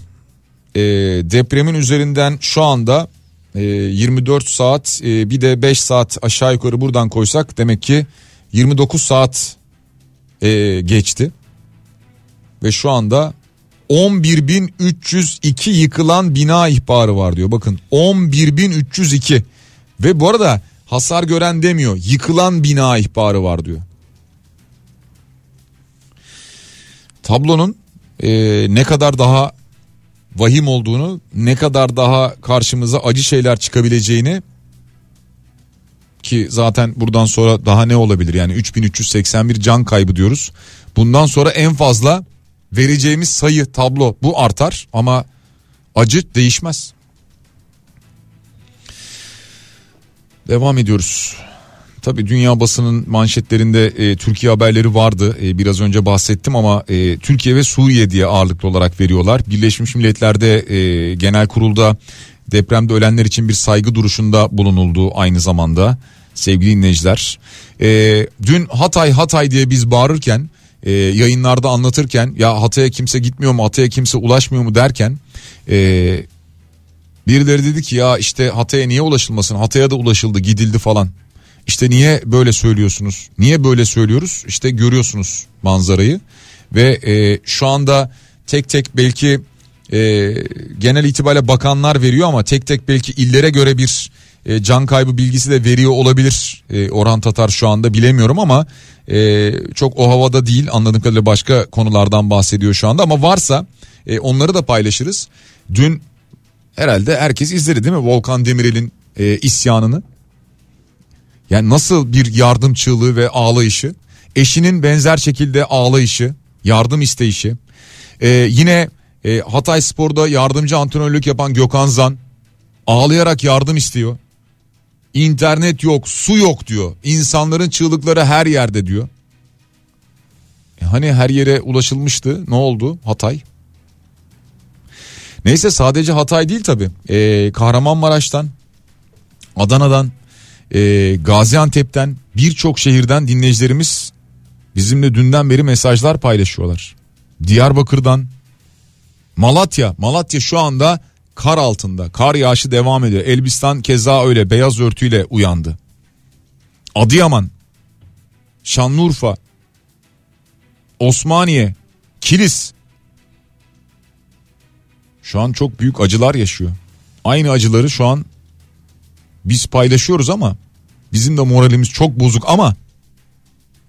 Ee, depremin üzerinden şu anda e, 24 saat e, bir de 5 saat aşağı yukarı buradan koysak demek ki 29 saat e, geçti. Ve şu anda 11.302 yıkılan bina ihbarı var diyor. Bakın 11.302 ve bu arada hasar gören demiyor yıkılan bina ihbarı var diyor. Tablonun e, ne kadar daha vahim olduğunu ne kadar daha karşımıza acı şeyler çıkabileceğini ki zaten buradan sonra daha ne olabilir yani 3381 can kaybı diyoruz. Bundan sonra en fazla vereceğimiz sayı tablo bu artar ama acı değişmez. Devam ediyoruz. Tabii dünya basının manşetlerinde e, Türkiye haberleri vardı. E, biraz önce bahsettim ama e, Türkiye ve Suriye diye ağırlıklı olarak veriyorlar. Birleşmiş Milletler'de e, genel kurulda depremde ölenler için bir saygı duruşunda bulunuldu aynı zamanda sevgili dinleyiciler. E, dün Hatay Hatay diye biz bağırırken e, yayınlarda anlatırken ya Hatay'a kimse gitmiyor mu Hatay'a kimse ulaşmıyor mu derken e, Birileri dedi ki ya işte Hatay'a niye ulaşılmasın? Hatay'a da ulaşıldı, gidildi falan. İşte niye böyle söylüyorsunuz? Niye böyle söylüyoruz? İşte görüyorsunuz manzarayı. ve e, şu anda tek tek belki e, genel itibariyle bakanlar veriyor ama tek tek belki illere göre bir e, can kaybı bilgisi de veriyor olabilir e, Orhan Tatar şu anda bilemiyorum ama e, çok o havada değil anladığım kadarıyla başka konulardan bahsediyor şu anda ama varsa e, onları da paylaşırız. Dün herhalde herkes izledi değil mi Volkan Demirel'in e, isyanını? Yani nasıl bir yardım çığlığı ve ağlayışı? Eşinin benzer şekilde ağlayışı, yardım isteyişi. E, yine e, Hatay Spor'da yardımcı antrenörlük yapan Gökhan Zan ağlayarak yardım istiyor. İnternet yok, su yok diyor. İnsanların çığlıkları her yerde diyor. E hani her yere ulaşılmıştı. Ne oldu? Hatay. Neyse sadece Hatay değil tabi. Ee, Kahramanmaraş'tan, Adana'dan, e, Gaziantep'ten birçok şehirden dinleyicilerimiz bizimle dünden beri mesajlar paylaşıyorlar. Diyarbakır'dan, Malatya, Malatya şu anda kar altında. Kar yağışı devam ediyor. Elbistan keza öyle beyaz örtüyle uyandı. Adıyaman, Şanlıurfa, Osmaniye, Kilis. Şu an çok büyük acılar yaşıyor. Aynı acıları şu an biz paylaşıyoruz ama bizim de moralimiz çok bozuk ama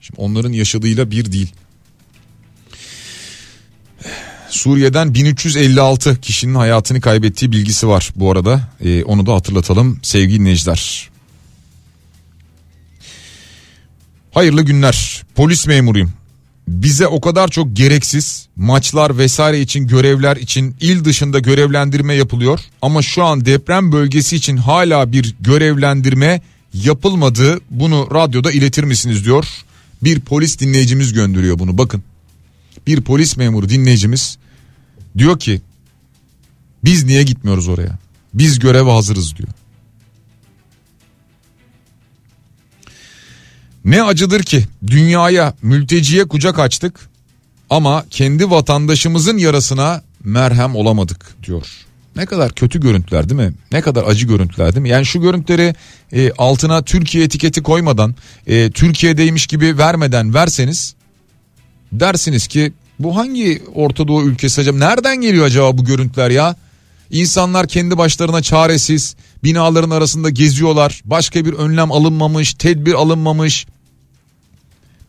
şimdi onların yaşadığıyla bir değil. Suriye'den 1356 kişinin hayatını kaybettiği bilgisi var bu arada. Ee, onu da hatırlatalım sevgili dinleyiciler. Hayırlı günler. Polis memuruyum. Bize o kadar çok gereksiz maçlar vesaire için görevler için il dışında görevlendirme yapılıyor. Ama şu an deprem bölgesi için hala bir görevlendirme yapılmadı. Bunu radyoda iletir misiniz diyor. Bir polis dinleyicimiz gönderiyor bunu bakın. Bir polis memuru dinleyicimiz diyor ki biz niye gitmiyoruz oraya? Biz göreve hazırız diyor. Ne acıdır ki dünyaya mülteciye kucak açtık ama kendi vatandaşımızın yarasına merhem olamadık diyor. Ne kadar kötü görüntüler değil mi? Ne kadar acı görüntüler değil mi? Yani şu görüntüleri e, altına Türkiye etiketi koymadan, e, Türkiye'deymiş gibi vermeden verseniz dersiniz ki bu hangi Orta Doğu ülkesi acaba? Nereden geliyor acaba bu görüntüler ya? İnsanlar kendi başlarına çaresiz binaların arasında geziyorlar. Başka bir önlem alınmamış, tedbir alınmamış.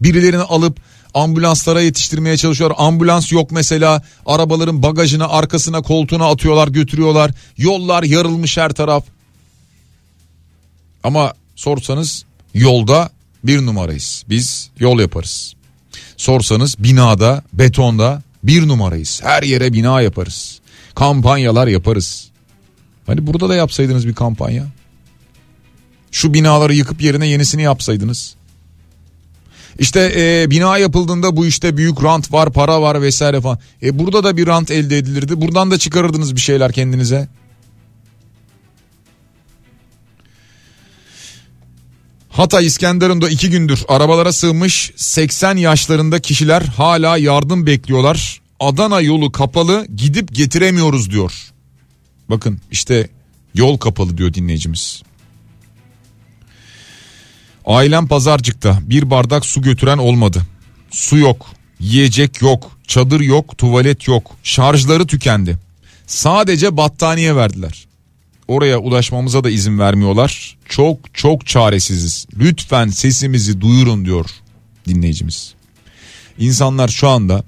Birilerini alıp ambulanslara yetiştirmeye çalışıyorlar. Ambulans yok mesela. Arabaların bagajına, arkasına, koltuğuna atıyorlar, götürüyorlar. Yollar yarılmış her taraf. Ama sorsanız yolda bir numarayız. Biz yol yaparız. Sorsanız binada, betonda bir numarayız. Her yere bina yaparız. Kampanyalar yaparız. Hani burada da yapsaydınız bir kampanya. Şu binaları yıkıp yerine yenisini yapsaydınız. İşte e, bina yapıldığında bu işte büyük rant var, para var vesaire falan. E burada da bir rant elde edilirdi. Buradan da çıkarırdınız bir şeyler kendinize. Hatay İskenderun'da iki gündür arabalara sığmış 80 yaşlarında kişiler hala yardım bekliyorlar. Adana yolu kapalı gidip getiremiyoruz diyor. Bakın işte yol kapalı diyor dinleyicimiz. Ailem pazarcıkta bir bardak su götüren olmadı. Su yok, yiyecek yok, çadır yok, tuvalet yok, şarjları tükendi. Sadece battaniye verdiler. Oraya ulaşmamıza da izin vermiyorlar. Çok çok çaresiziz. Lütfen sesimizi duyurun diyor dinleyicimiz. İnsanlar şu anda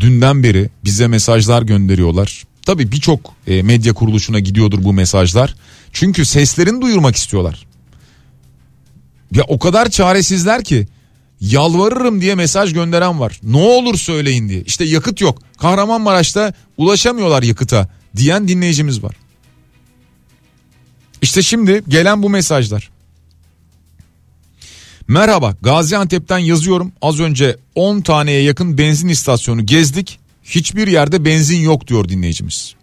dünden beri bize mesajlar gönderiyorlar. Tabii birçok e, medya kuruluşuna gidiyordur bu mesajlar. Çünkü seslerini duyurmak istiyorlar. Ya o kadar çaresizler ki yalvarırım diye mesaj gönderen var. Ne olur söyleyin diye. İşte yakıt yok. Kahramanmaraş'ta ulaşamıyorlar yakıta diyen dinleyicimiz var. İşte şimdi gelen bu mesajlar. Merhaba Gaziantep'ten yazıyorum. Az önce 10 taneye yakın benzin istasyonu gezdik. Hiçbir yerde benzin yok diyor dinleyicimiz.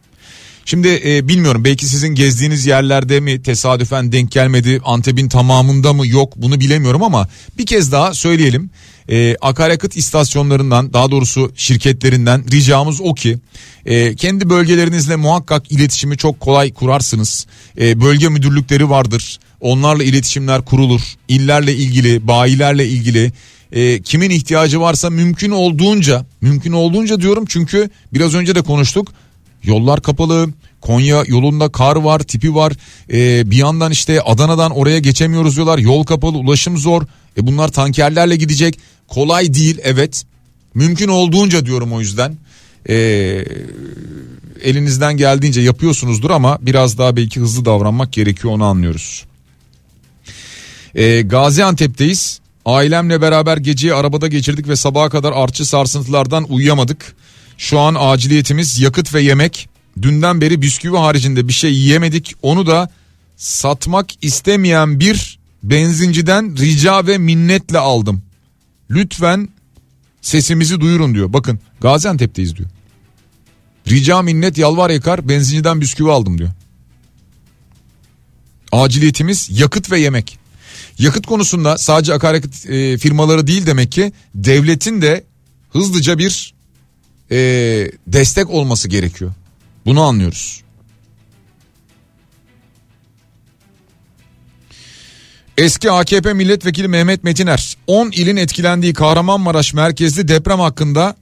Şimdi e, bilmiyorum belki sizin gezdiğiniz yerlerde mi tesadüfen denk gelmedi Antep'in tamamında mı yok bunu bilemiyorum ama bir kez daha söyleyelim. E, akaryakıt istasyonlarından daha doğrusu şirketlerinden ricamız o ki e, kendi bölgelerinizle muhakkak iletişimi çok kolay kurarsınız. E, bölge müdürlükleri vardır onlarla iletişimler kurulur illerle ilgili bayilerle ilgili e, kimin ihtiyacı varsa mümkün olduğunca mümkün olduğunca diyorum çünkü biraz önce de konuştuk yollar kapalı Konya yolunda kar var tipi var. Ee, bir yandan işte Adana'dan oraya geçemiyoruz diyorlar. Yol kapalı ulaşım zor. E bunlar tankerlerle gidecek. Kolay değil evet. Mümkün olduğunca diyorum o yüzden. Ee, elinizden geldiğince yapıyorsunuzdur ama biraz daha belki hızlı davranmak gerekiyor onu anlıyoruz. Ee, Gaziantep'teyiz. Ailemle beraber geceyi arabada geçirdik ve sabaha kadar artçı sarsıntılardan uyuyamadık. Şu an aciliyetimiz yakıt ve yemek Dünden beri bisküvi haricinde bir şey yiyemedik. Onu da satmak istemeyen bir benzinciden rica ve minnetle aldım. Lütfen sesimizi duyurun diyor. Bakın Gaziantep'teyiz diyor. Rica minnet yalvar yakar benzinciden bisküvi aldım diyor. Aciliyetimiz yakıt ve yemek. Yakıt konusunda sadece akaryakıt e, firmaları değil demek ki devletin de hızlıca bir e, destek olması gerekiyor. Bunu anlıyoruz. Eski AKP milletvekili Mehmet Metiner 10 ilin etkilendiği Kahramanmaraş merkezli deprem hakkında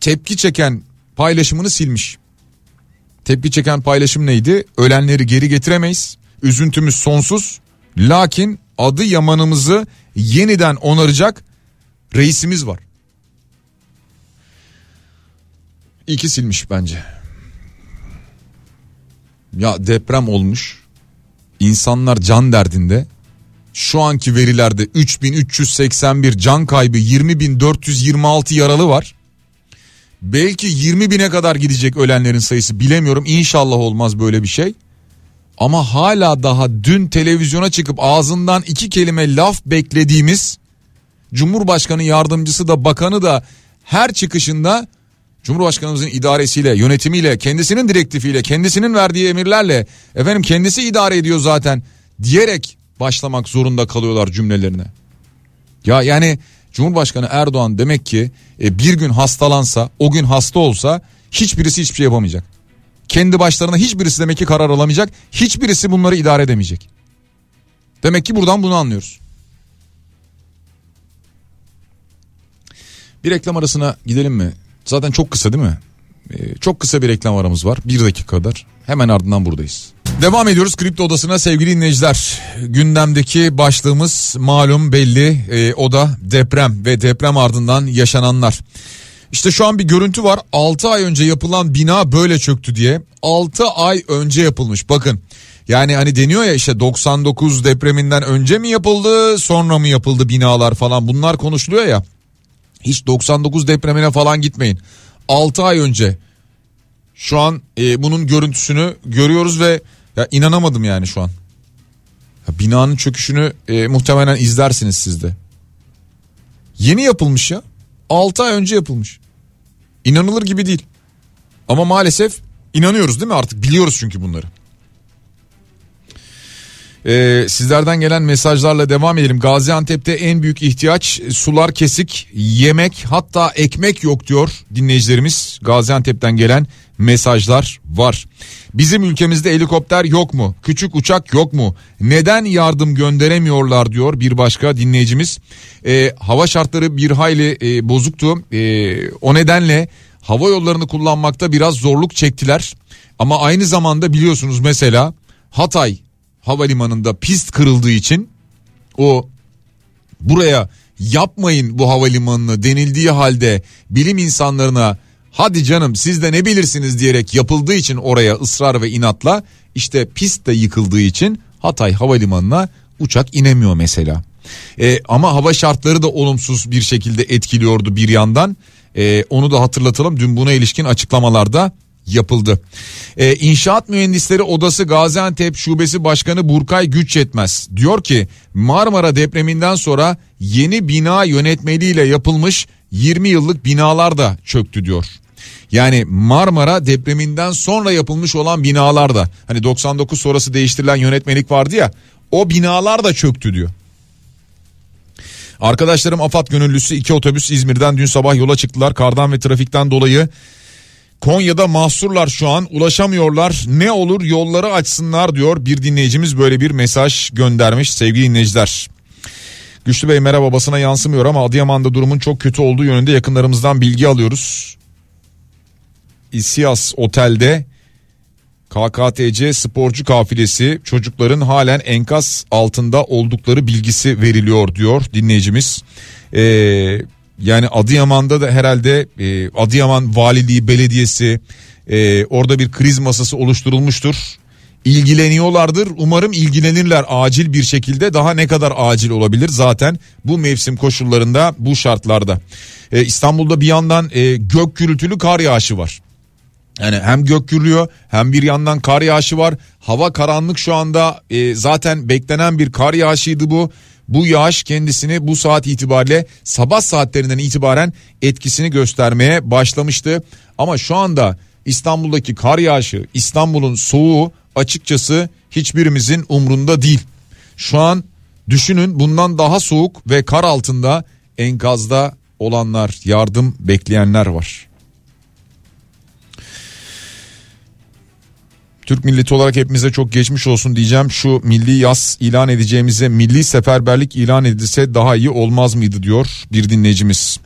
tepki çeken paylaşımını silmiş. Tepki çeken paylaşım neydi? Ölenleri geri getiremeyiz. Üzüntümüz sonsuz. Lakin adı yamanımızı yeniden onaracak reisimiz var. İki silmiş bence. Ya deprem olmuş. İnsanlar can derdinde. Şu anki verilerde 3381 can kaybı 20426 yaralı var. Belki 20 bine kadar gidecek ölenlerin sayısı bilemiyorum. İnşallah olmaz böyle bir şey. Ama hala daha dün televizyona çıkıp ağzından iki kelime laf beklediğimiz Cumhurbaşkanı yardımcısı da bakanı da her çıkışında Cumhurbaşkanımızın idaresiyle, yönetimiyle, kendisinin direktifiyle, kendisinin verdiği emirlerle efendim kendisi idare ediyor zaten diyerek başlamak zorunda kalıyorlar cümlelerine. Ya yani Cumhurbaşkanı Erdoğan demek ki e, bir gün hastalansa, o gün hasta olsa hiçbirisi hiçbir şey yapamayacak. Kendi başlarına hiçbirisi demek ki karar alamayacak. Hiçbirisi bunları idare edemeyecek. Demek ki buradan bunu anlıyoruz. Bir reklam arasına gidelim mi? Zaten çok kısa değil mi? Ee, çok kısa bir reklam aramız var. Bir dakika kadar. Hemen ardından buradayız. Devam ediyoruz Kripto Odası'na sevgili dinleyiciler. Gündemdeki başlığımız malum belli. Ee, o da deprem ve deprem ardından yaşananlar. İşte şu an bir görüntü var. 6 ay önce yapılan bina böyle çöktü diye. 6 ay önce yapılmış. Bakın yani hani deniyor ya işte 99 depreminden önce mi yapıldı sonra mı yapıldı binalar falan bunlar konuşuluyor ya. Hiç 99 depremine falan gitmeyin. 6 ay önce şu an e, bunun görüntüsünü görüyoruz ve ya inanamadım yani şu an. Ya binanın çöküşünü e, muhtemelen izlersiniz siz de. Yeni yapılmış ya. 6 ay önce yapılmış. İnanılır gibi değil. Ama maalesef inanıyoruz değil mi artık biliyoruz çünkü bunları. Ee, sizlerden gelen mesajlarla devam edelim. Gaziantep'te en büyük ihtiyaç sular kesik, yemek hatta ekmek yok diyor dinleyicilerimiz. Gaziantep'ten gelen mesajlar var. Bizim ülkemizde helikopter yok mu? Küçük uçak yok mu? Neden yardım gönderemiyorlar diyor bir başka dinleyicimiz. Ee, hava şartları bir hayli e, bozuktu. E, o nedenle hava yollarını kullanmakta biraz zorluk çektiler. Ama aynı zamanda biliyorsunuz mesela Hatay havalimanında pist kırıldığı için o buraya yapmayın bu havalimanını denildiği halde bilim insanlarına hadi canım siz de ne bilirsiniz diyerek yapıldığı için oraya ısrar ve inatla işte pist de yıkıldığı için Hatay havalimanına uçak inemiyor mesela. E, ama hava şartları da olumsuz bir şekilde etkiliyordu bir yandan. E, onu da hatırlatalım dün buna ilişkin açıklamalarda yapıldı. Ee, İnşaat Mühendisleri Odası Gaziantep Şubesi Başkanı Burkay Güç Yetmez diyor ki Marmara depreminden sonra yeni bina yönetmeliğiyle yapılmış 20 yıllık binalar da çöktü diyor. Yani Marmara depreminden sonra yapılmış olan binalar da hani 99 sonrası değiştirilen yönetmelik vardı ya o binalar da çöktü diyor. Arkadaşlarım AFAD gönüllüsü iki otobüs İzmir'den dün sabah yola çıktılar. Kardan ve trafikten dolayı Konya'da mahsurlar şu an ulaşamıyorlar. Ne olur yolları açsınlar diyor bir dinleyicimiz böyle bir mesaj göndermiş sevgili dinleyiciler. Güçlü Bey merhaba basına yansımıyor ama Adıyaman'da durumun çok kötü olduğu yönünde yakınlarımızdan bilgi alıyoruz. İsias Otel'de KKTC sporcu kafilesi çocukların halen enkaz altında oldukları bilgisi veriliyor diyor dinleyicimiz. Ee, yani Adıyaman'da da herhalde e, Adıyaman Valiliği Belediyesi e, orada bir kriz masası oluşturulmuştur. İlgileniyorlardır umarım ilgilenirler acil bir şekilde daha ne kadar acil olabilir zaten bu mevsim koşullarında bu şartlarda. Ee, İstanbul'da bir yandan e, gök gürültülü kar yağışı var. Yani hem gök gürlüyor hem bir yandan kar yağışı var. Hava karanlık şu anda e, zaten beklenen bir kar yağışıydı bu. Bu yağış kendisini bu saat itibariyle sabah saatlerinden itibaren etkisini göstermeye başlamıştı. Ama şu anda İstanbul'daki kar yağışı, İstanbul'un soğuğu açıkçası hiçbirimizin umrunda değil. Şu an düşünün bundan daha soğuk ve kar altında enkazda olanlar, yardım bekleyenler var. Türk milleti olarak hepimize çok geçmiş olsun diyeceğim. Şu milli yaz ilan edeceğimize milli seferberlik ilan edilse daha iyi olmaz mıydı diyor bir dinleyicimiz.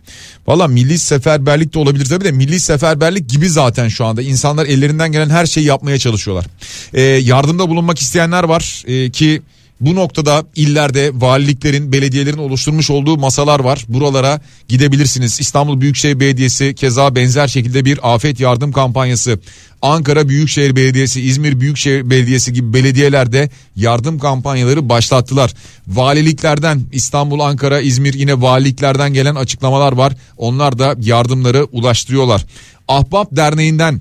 Valla milli seferberlik de olabilir tabii de milli seferberlik gibi zaten şu anda insanlar ellerinden gelen her şeyi yapmaya çalışıyorlar. Ee, yardımda bulunmak isteyenler var ee, ki bu noktada illerde valiliklerin, belediyelerin oluşturmuş olduğu masalar var. Buralara gidebilirsiniz. İstanbul Büyükşehir Belediyesi keza benzer şekilde bir afet yardım kampanyası. Ankara Büyükşehir Belediyesi, İzmir Büyükşehir Belediyesi gibi belediyelerde yardım kampanyaları başlattılar. Valiliklerden İstanbul, Ankara, İzmir yine valiliklerden gelen açıklamalar var. Onlar da yardımları ulaştırıyorlar. Ahbap Derneği'nden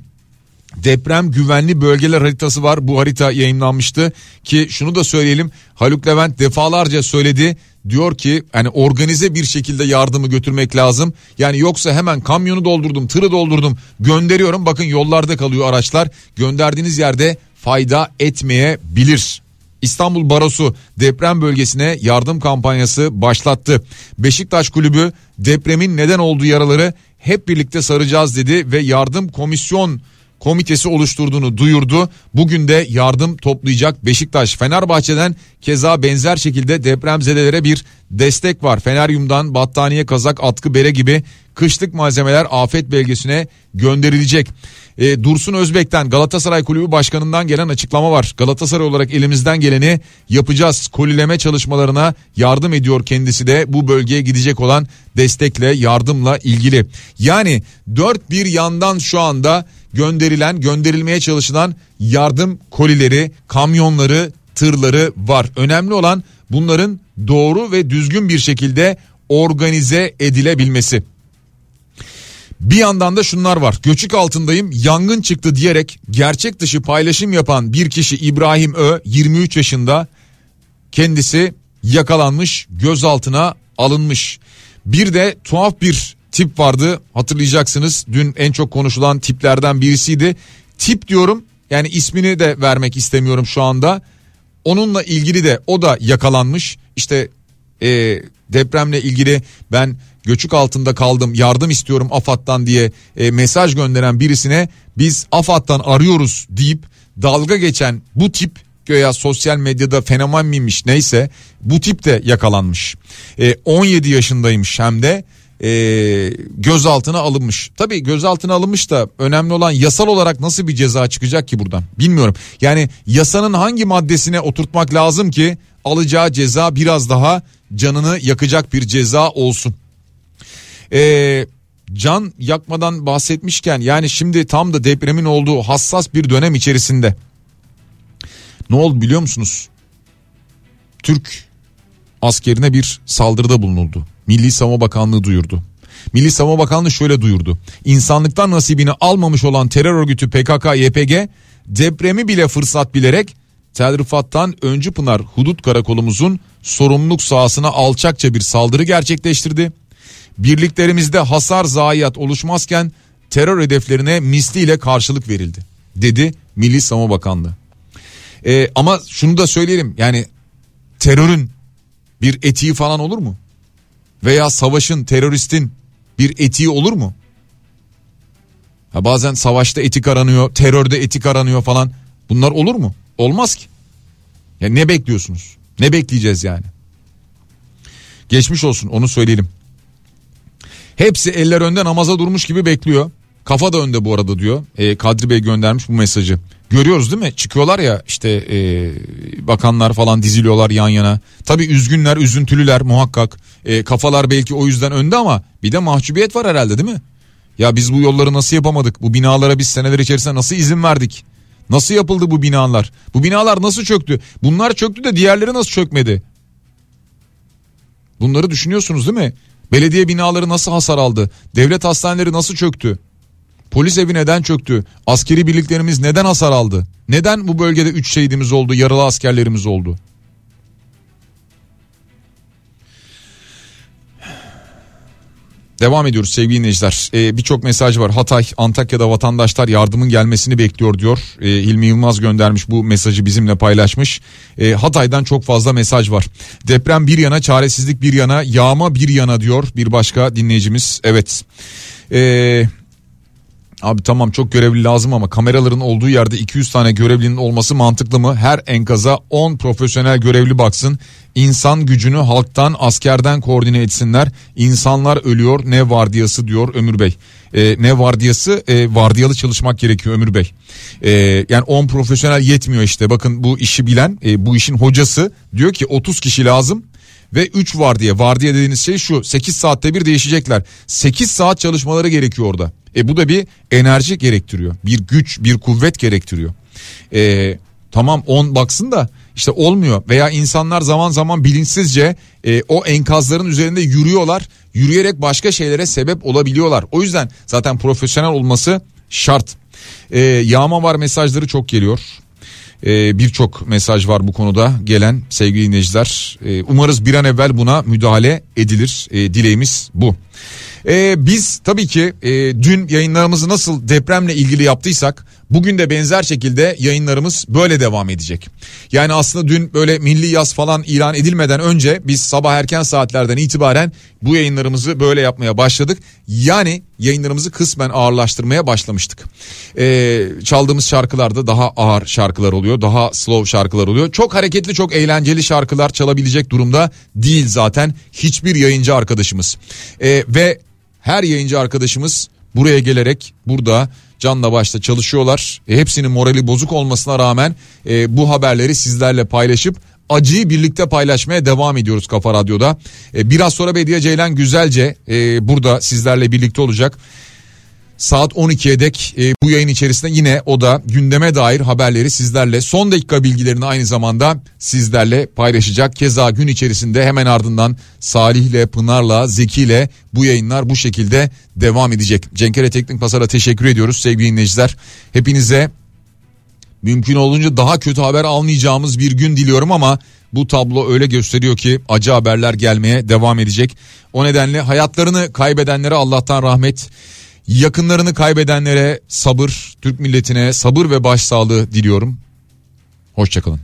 deprem güvenli bölgeler haritası var. Bu harita yayınlanmıştı ki şunu da söyleyelim. Haluk Levent defalarca söyledi. Diyor ki hani organize bir şekilde yardımı götürmek lazım. Yani yoksa hemen kamyonu doldurdum, tırı doldurdum, gönderiyorum. Bakın yollarda kalıyor araçlar. Gönderdiğiniz yerde fayda etmeyebilir. İstanbul Barosu deprem bölgesine yardım kampanyası başlattı. Beşiktaş Kulübü depremin neden olduğu yaraları hep birlikte saracağız dedi ve yardım komisyon komitesi oluşturduğunu duyurdu. Bugün de yardım toplayacak Beşiktaş. Fenerbahçe'den keza benzer şekilde depremzedelere bir destek var. Feneryum'dan battaniye, kazak, atkı, bere gibi kışlık malzemeler afet bölgesine gönderilecek. E, Dursun Özbek'ten Galatasaray Kulübü Başkanı'ndan gelen açıklama var. Galatasaray olarak elimizden geleni yapacağız. Kolileme çalışmalarına yardım ediyor kendisi de bu bölgeye gidecek olan destekle yardımla ilgili. Yani dört bir yandan şu anda gönderilen gönderilmeye çalışılan yardım kolileri, kamyonları, tırları var. Önemli olan bunların doğru ve düzgün bir şekilde organize edilebilmesi. Bir yandan da şunlar var. Göçük altındayım yangın çıktı diyerek gerçek dışı paylaşım yapan bir kişi İbrahim Ö 23 yaşında kendisi yakalanmış gözaltına alınmış. Bir de tuhaf bir tip vardı hatırlayacaksınız dün en çok konuşulan tiplerden birisiydi. Tip diyorum yani ismini de vermek istemiyorum şu anda. Onunla ilgili de o da yakalanmış işte e, depremle ilgili ben göçük altında kaldım yardım istiyorum AFAD'dan diye e, mesaj gönderen birisine biz AFAD'dan arıyoruz deyip dalga geçen bu tip göya sosyal medyada fenomen miymiş neyse bu tip de yakalanmış. E, 17 yaşındaymış hem de e, gözaltına alınmış. Tabii gözaltına alınmış da önemli olan yasal olarak nasıl bir ceza çıkacak ki buradan bilmiyorum. Yani yasanın hangi maddesine oturtmak lazım ki alacağı ceza biraz daha canını yakacak bir ceza olsun. Ee, can yakmadan bahsetmişken yani şimdi tam da depremin olduğu hassas bir dönem içerisinde ne oldu biliyor musunuz? Türk askerine bir saldırıda bulunuldu. Milli Savunma Bakanlığı duyurdu. Milli Savunma Bakanlığı şöyle duyurdu. İnsanlıktan nasibini almamış olan terör örgütü PKK-YPG depremi bile fırsat bilerek Tel Rifat'tan Öncü Pınar Hudut Karakolumuzun sorumluluk sahasına alçakça bir saldırı gerçekleştirdi. Birliklerimizde hasar zayiat oluşmazken terör hedeflerine misliyle karşılık verildi dedi Milli Savunma Bakanlığı. Ee, ama şunu da söyleyelim yani terörün bir etiği falan olur mu? Veya savaşın teröristin bir etiği olur mu? Ha bazen savaşta etik aranıyor, terörde etik aranıyor falan. Bunlar olur mu? Olmaz ki. Ya ne bekliyorsunuz? Ne bekleyeceğiz yani? Geçmiş olsun onu söyleyelim. Hepsi eller önde namaza durmuş gibi bekliyor. Kafa da önde bu arada diyor. E, Kadri Bey göndermiş bu mesajı. Görüyoruz değil mi? Çıkıyorlar ya işte e, bakanlar falan diziliyorlar yan yana. Tabii üzgünler, üzüntülüler muhakkak. E, kafalar belki o yüzden önde ama bir de mahcubiyet var herhalde değil mi? Ya biz bu yolları nasıl yapamadık? Bu binalara biz seneler içerisinde nasıl izin verdik? Nasıl yapıldı bu binalar? Bu binalar nasıl çöktü? Bunlar çöktü de diğerleri nasıl çökmedi? Bunları düşünüyorsunuz değil mi? Belediye binaları nasıl hasar aldı? Devlet hastaneleri nasıl çöktü? Polis evi neden çöktü? Askeri birliklerimiz neden hasar aldı? Neden bu bölgede 3 şehidimiz oldu, yaralı askerlerimiz oldu? Devam ediyoruz sevgili dinleyiciler. Ee, Birçok mesaj var. Hatay, Antakya'da vatandaşlar yardımın gelmesini bekliyor diyor. Ee, Hilmi Yılmaz göndermiş bu mesajı bizimle paylaşmış. Ee, Hatay'dan çok fazla mesaj var. Deprem bir yana, çaresizlik bir yana, yağma bir yana diyor bir başka dinleyicimiz. Evet. Eee... Abi tamam çok görevli lazım ama kameraların olduğu yerde 200 tane görevlinin olması mantıklı mı? Her enkaza 10 profesyonel görevli baksın. İnsan gücünü halktan askerden koordine etsinler. İnsanlar ölüyor ne vardiyası diyor Ömür Bey. Ee, ne vardiyası e, vardiyalı çalışmak gerekiyor Ömür Bey. Ee, yani 10 profesyonel yetmiyor işte bakın bu işi bilen e, bu işin hocası diyor ki 30 kişi lazım ve 3 vardiya. Vardiya dediğiniz şey şu 8 saatte bir değişecekler. 8 saat çalışmaları gerekiyor orada. E bu da bir enerji gerektiriyor. Bir güç, bir kuvvet gerektiriyor. E, tamam 10 baksın da işte olmuyor veya insanlar zaman zaman bilinçsizce e, o enkazların üzerinde yürüyorlar. Yürüyerek başka şeylere sebep olabiliyorlar. O yüzden zaten profesyonel olması şart. E, yağma var mesajları çok geliyor. Ee, Birçok mesaj var bu konuda gelen sevgili dinleyiciler. Ee, umarız bir an evvel buna müdahale edilir. Ee, dileğimiz bu. Ee, biz tabii ki e, dün yayınlarımızı nasıl depremle ilgili yaptıysak bugün de benzer şekilde yayınlarımız böyle devam edecek. Yani aslında dün böyle milli yaz falan ilan edilmeden önce biz sabah erken saatlerden itibaren bu yayınlarımızı böyle yapmaya başladık. Yani yayınlarımızı kısmen ağırlaştırmaya başlamıştık. Ee, çaldığımız şarkılarda daha ağır şarkılar oluyor, daha slow şarkılar oluyor. Çok hareketli, çok eğlenceli şarkılar çalabilecek durumda değil zaten hiçbir yayıncı arkadaşımız. Ee, ve her yayıncı arkadaşımız buraya gelerek burada canla başla çalışıyorlar. E, hepsinin morali bozuk olmasına rağmen e, bu haberleri sizlerle paylaşıp acıyı birlikte paylaşmaya devam ediyoruz Kafa Radyo'da. E, biraz sonra Bediye Ceylan Güzelce e, burada sizlerle birlikte olacak. Saat 12'ye dek e, bu yayın içerisinde yine o da gündeme dair haberleri sizlerle son dakika bilgilerini aynı zamanda sizlerle paylaşacak. Keza gün içerisinde hemen ardından Salih'le, Pınar'la, Zeki'yle bu yayınlar bu şekilde devam edecek. Cenkere Teknik Pasar'a teşekkür ediyoruz sevgili dinleyiciler. Hepinize mümkün olunca daha kötü haber almayacağımız bir gün diliyorum ama bu tablo öyle gösteriyor ki acı haberler gelmeye devam edecek. O nedenle hayatlarını kaybedenlere Allah'tan rahmet Yakınlarını kaybedenlere sabır, Türk milletine sabır ve başsağlığı diliyorum. Hoşçakalın.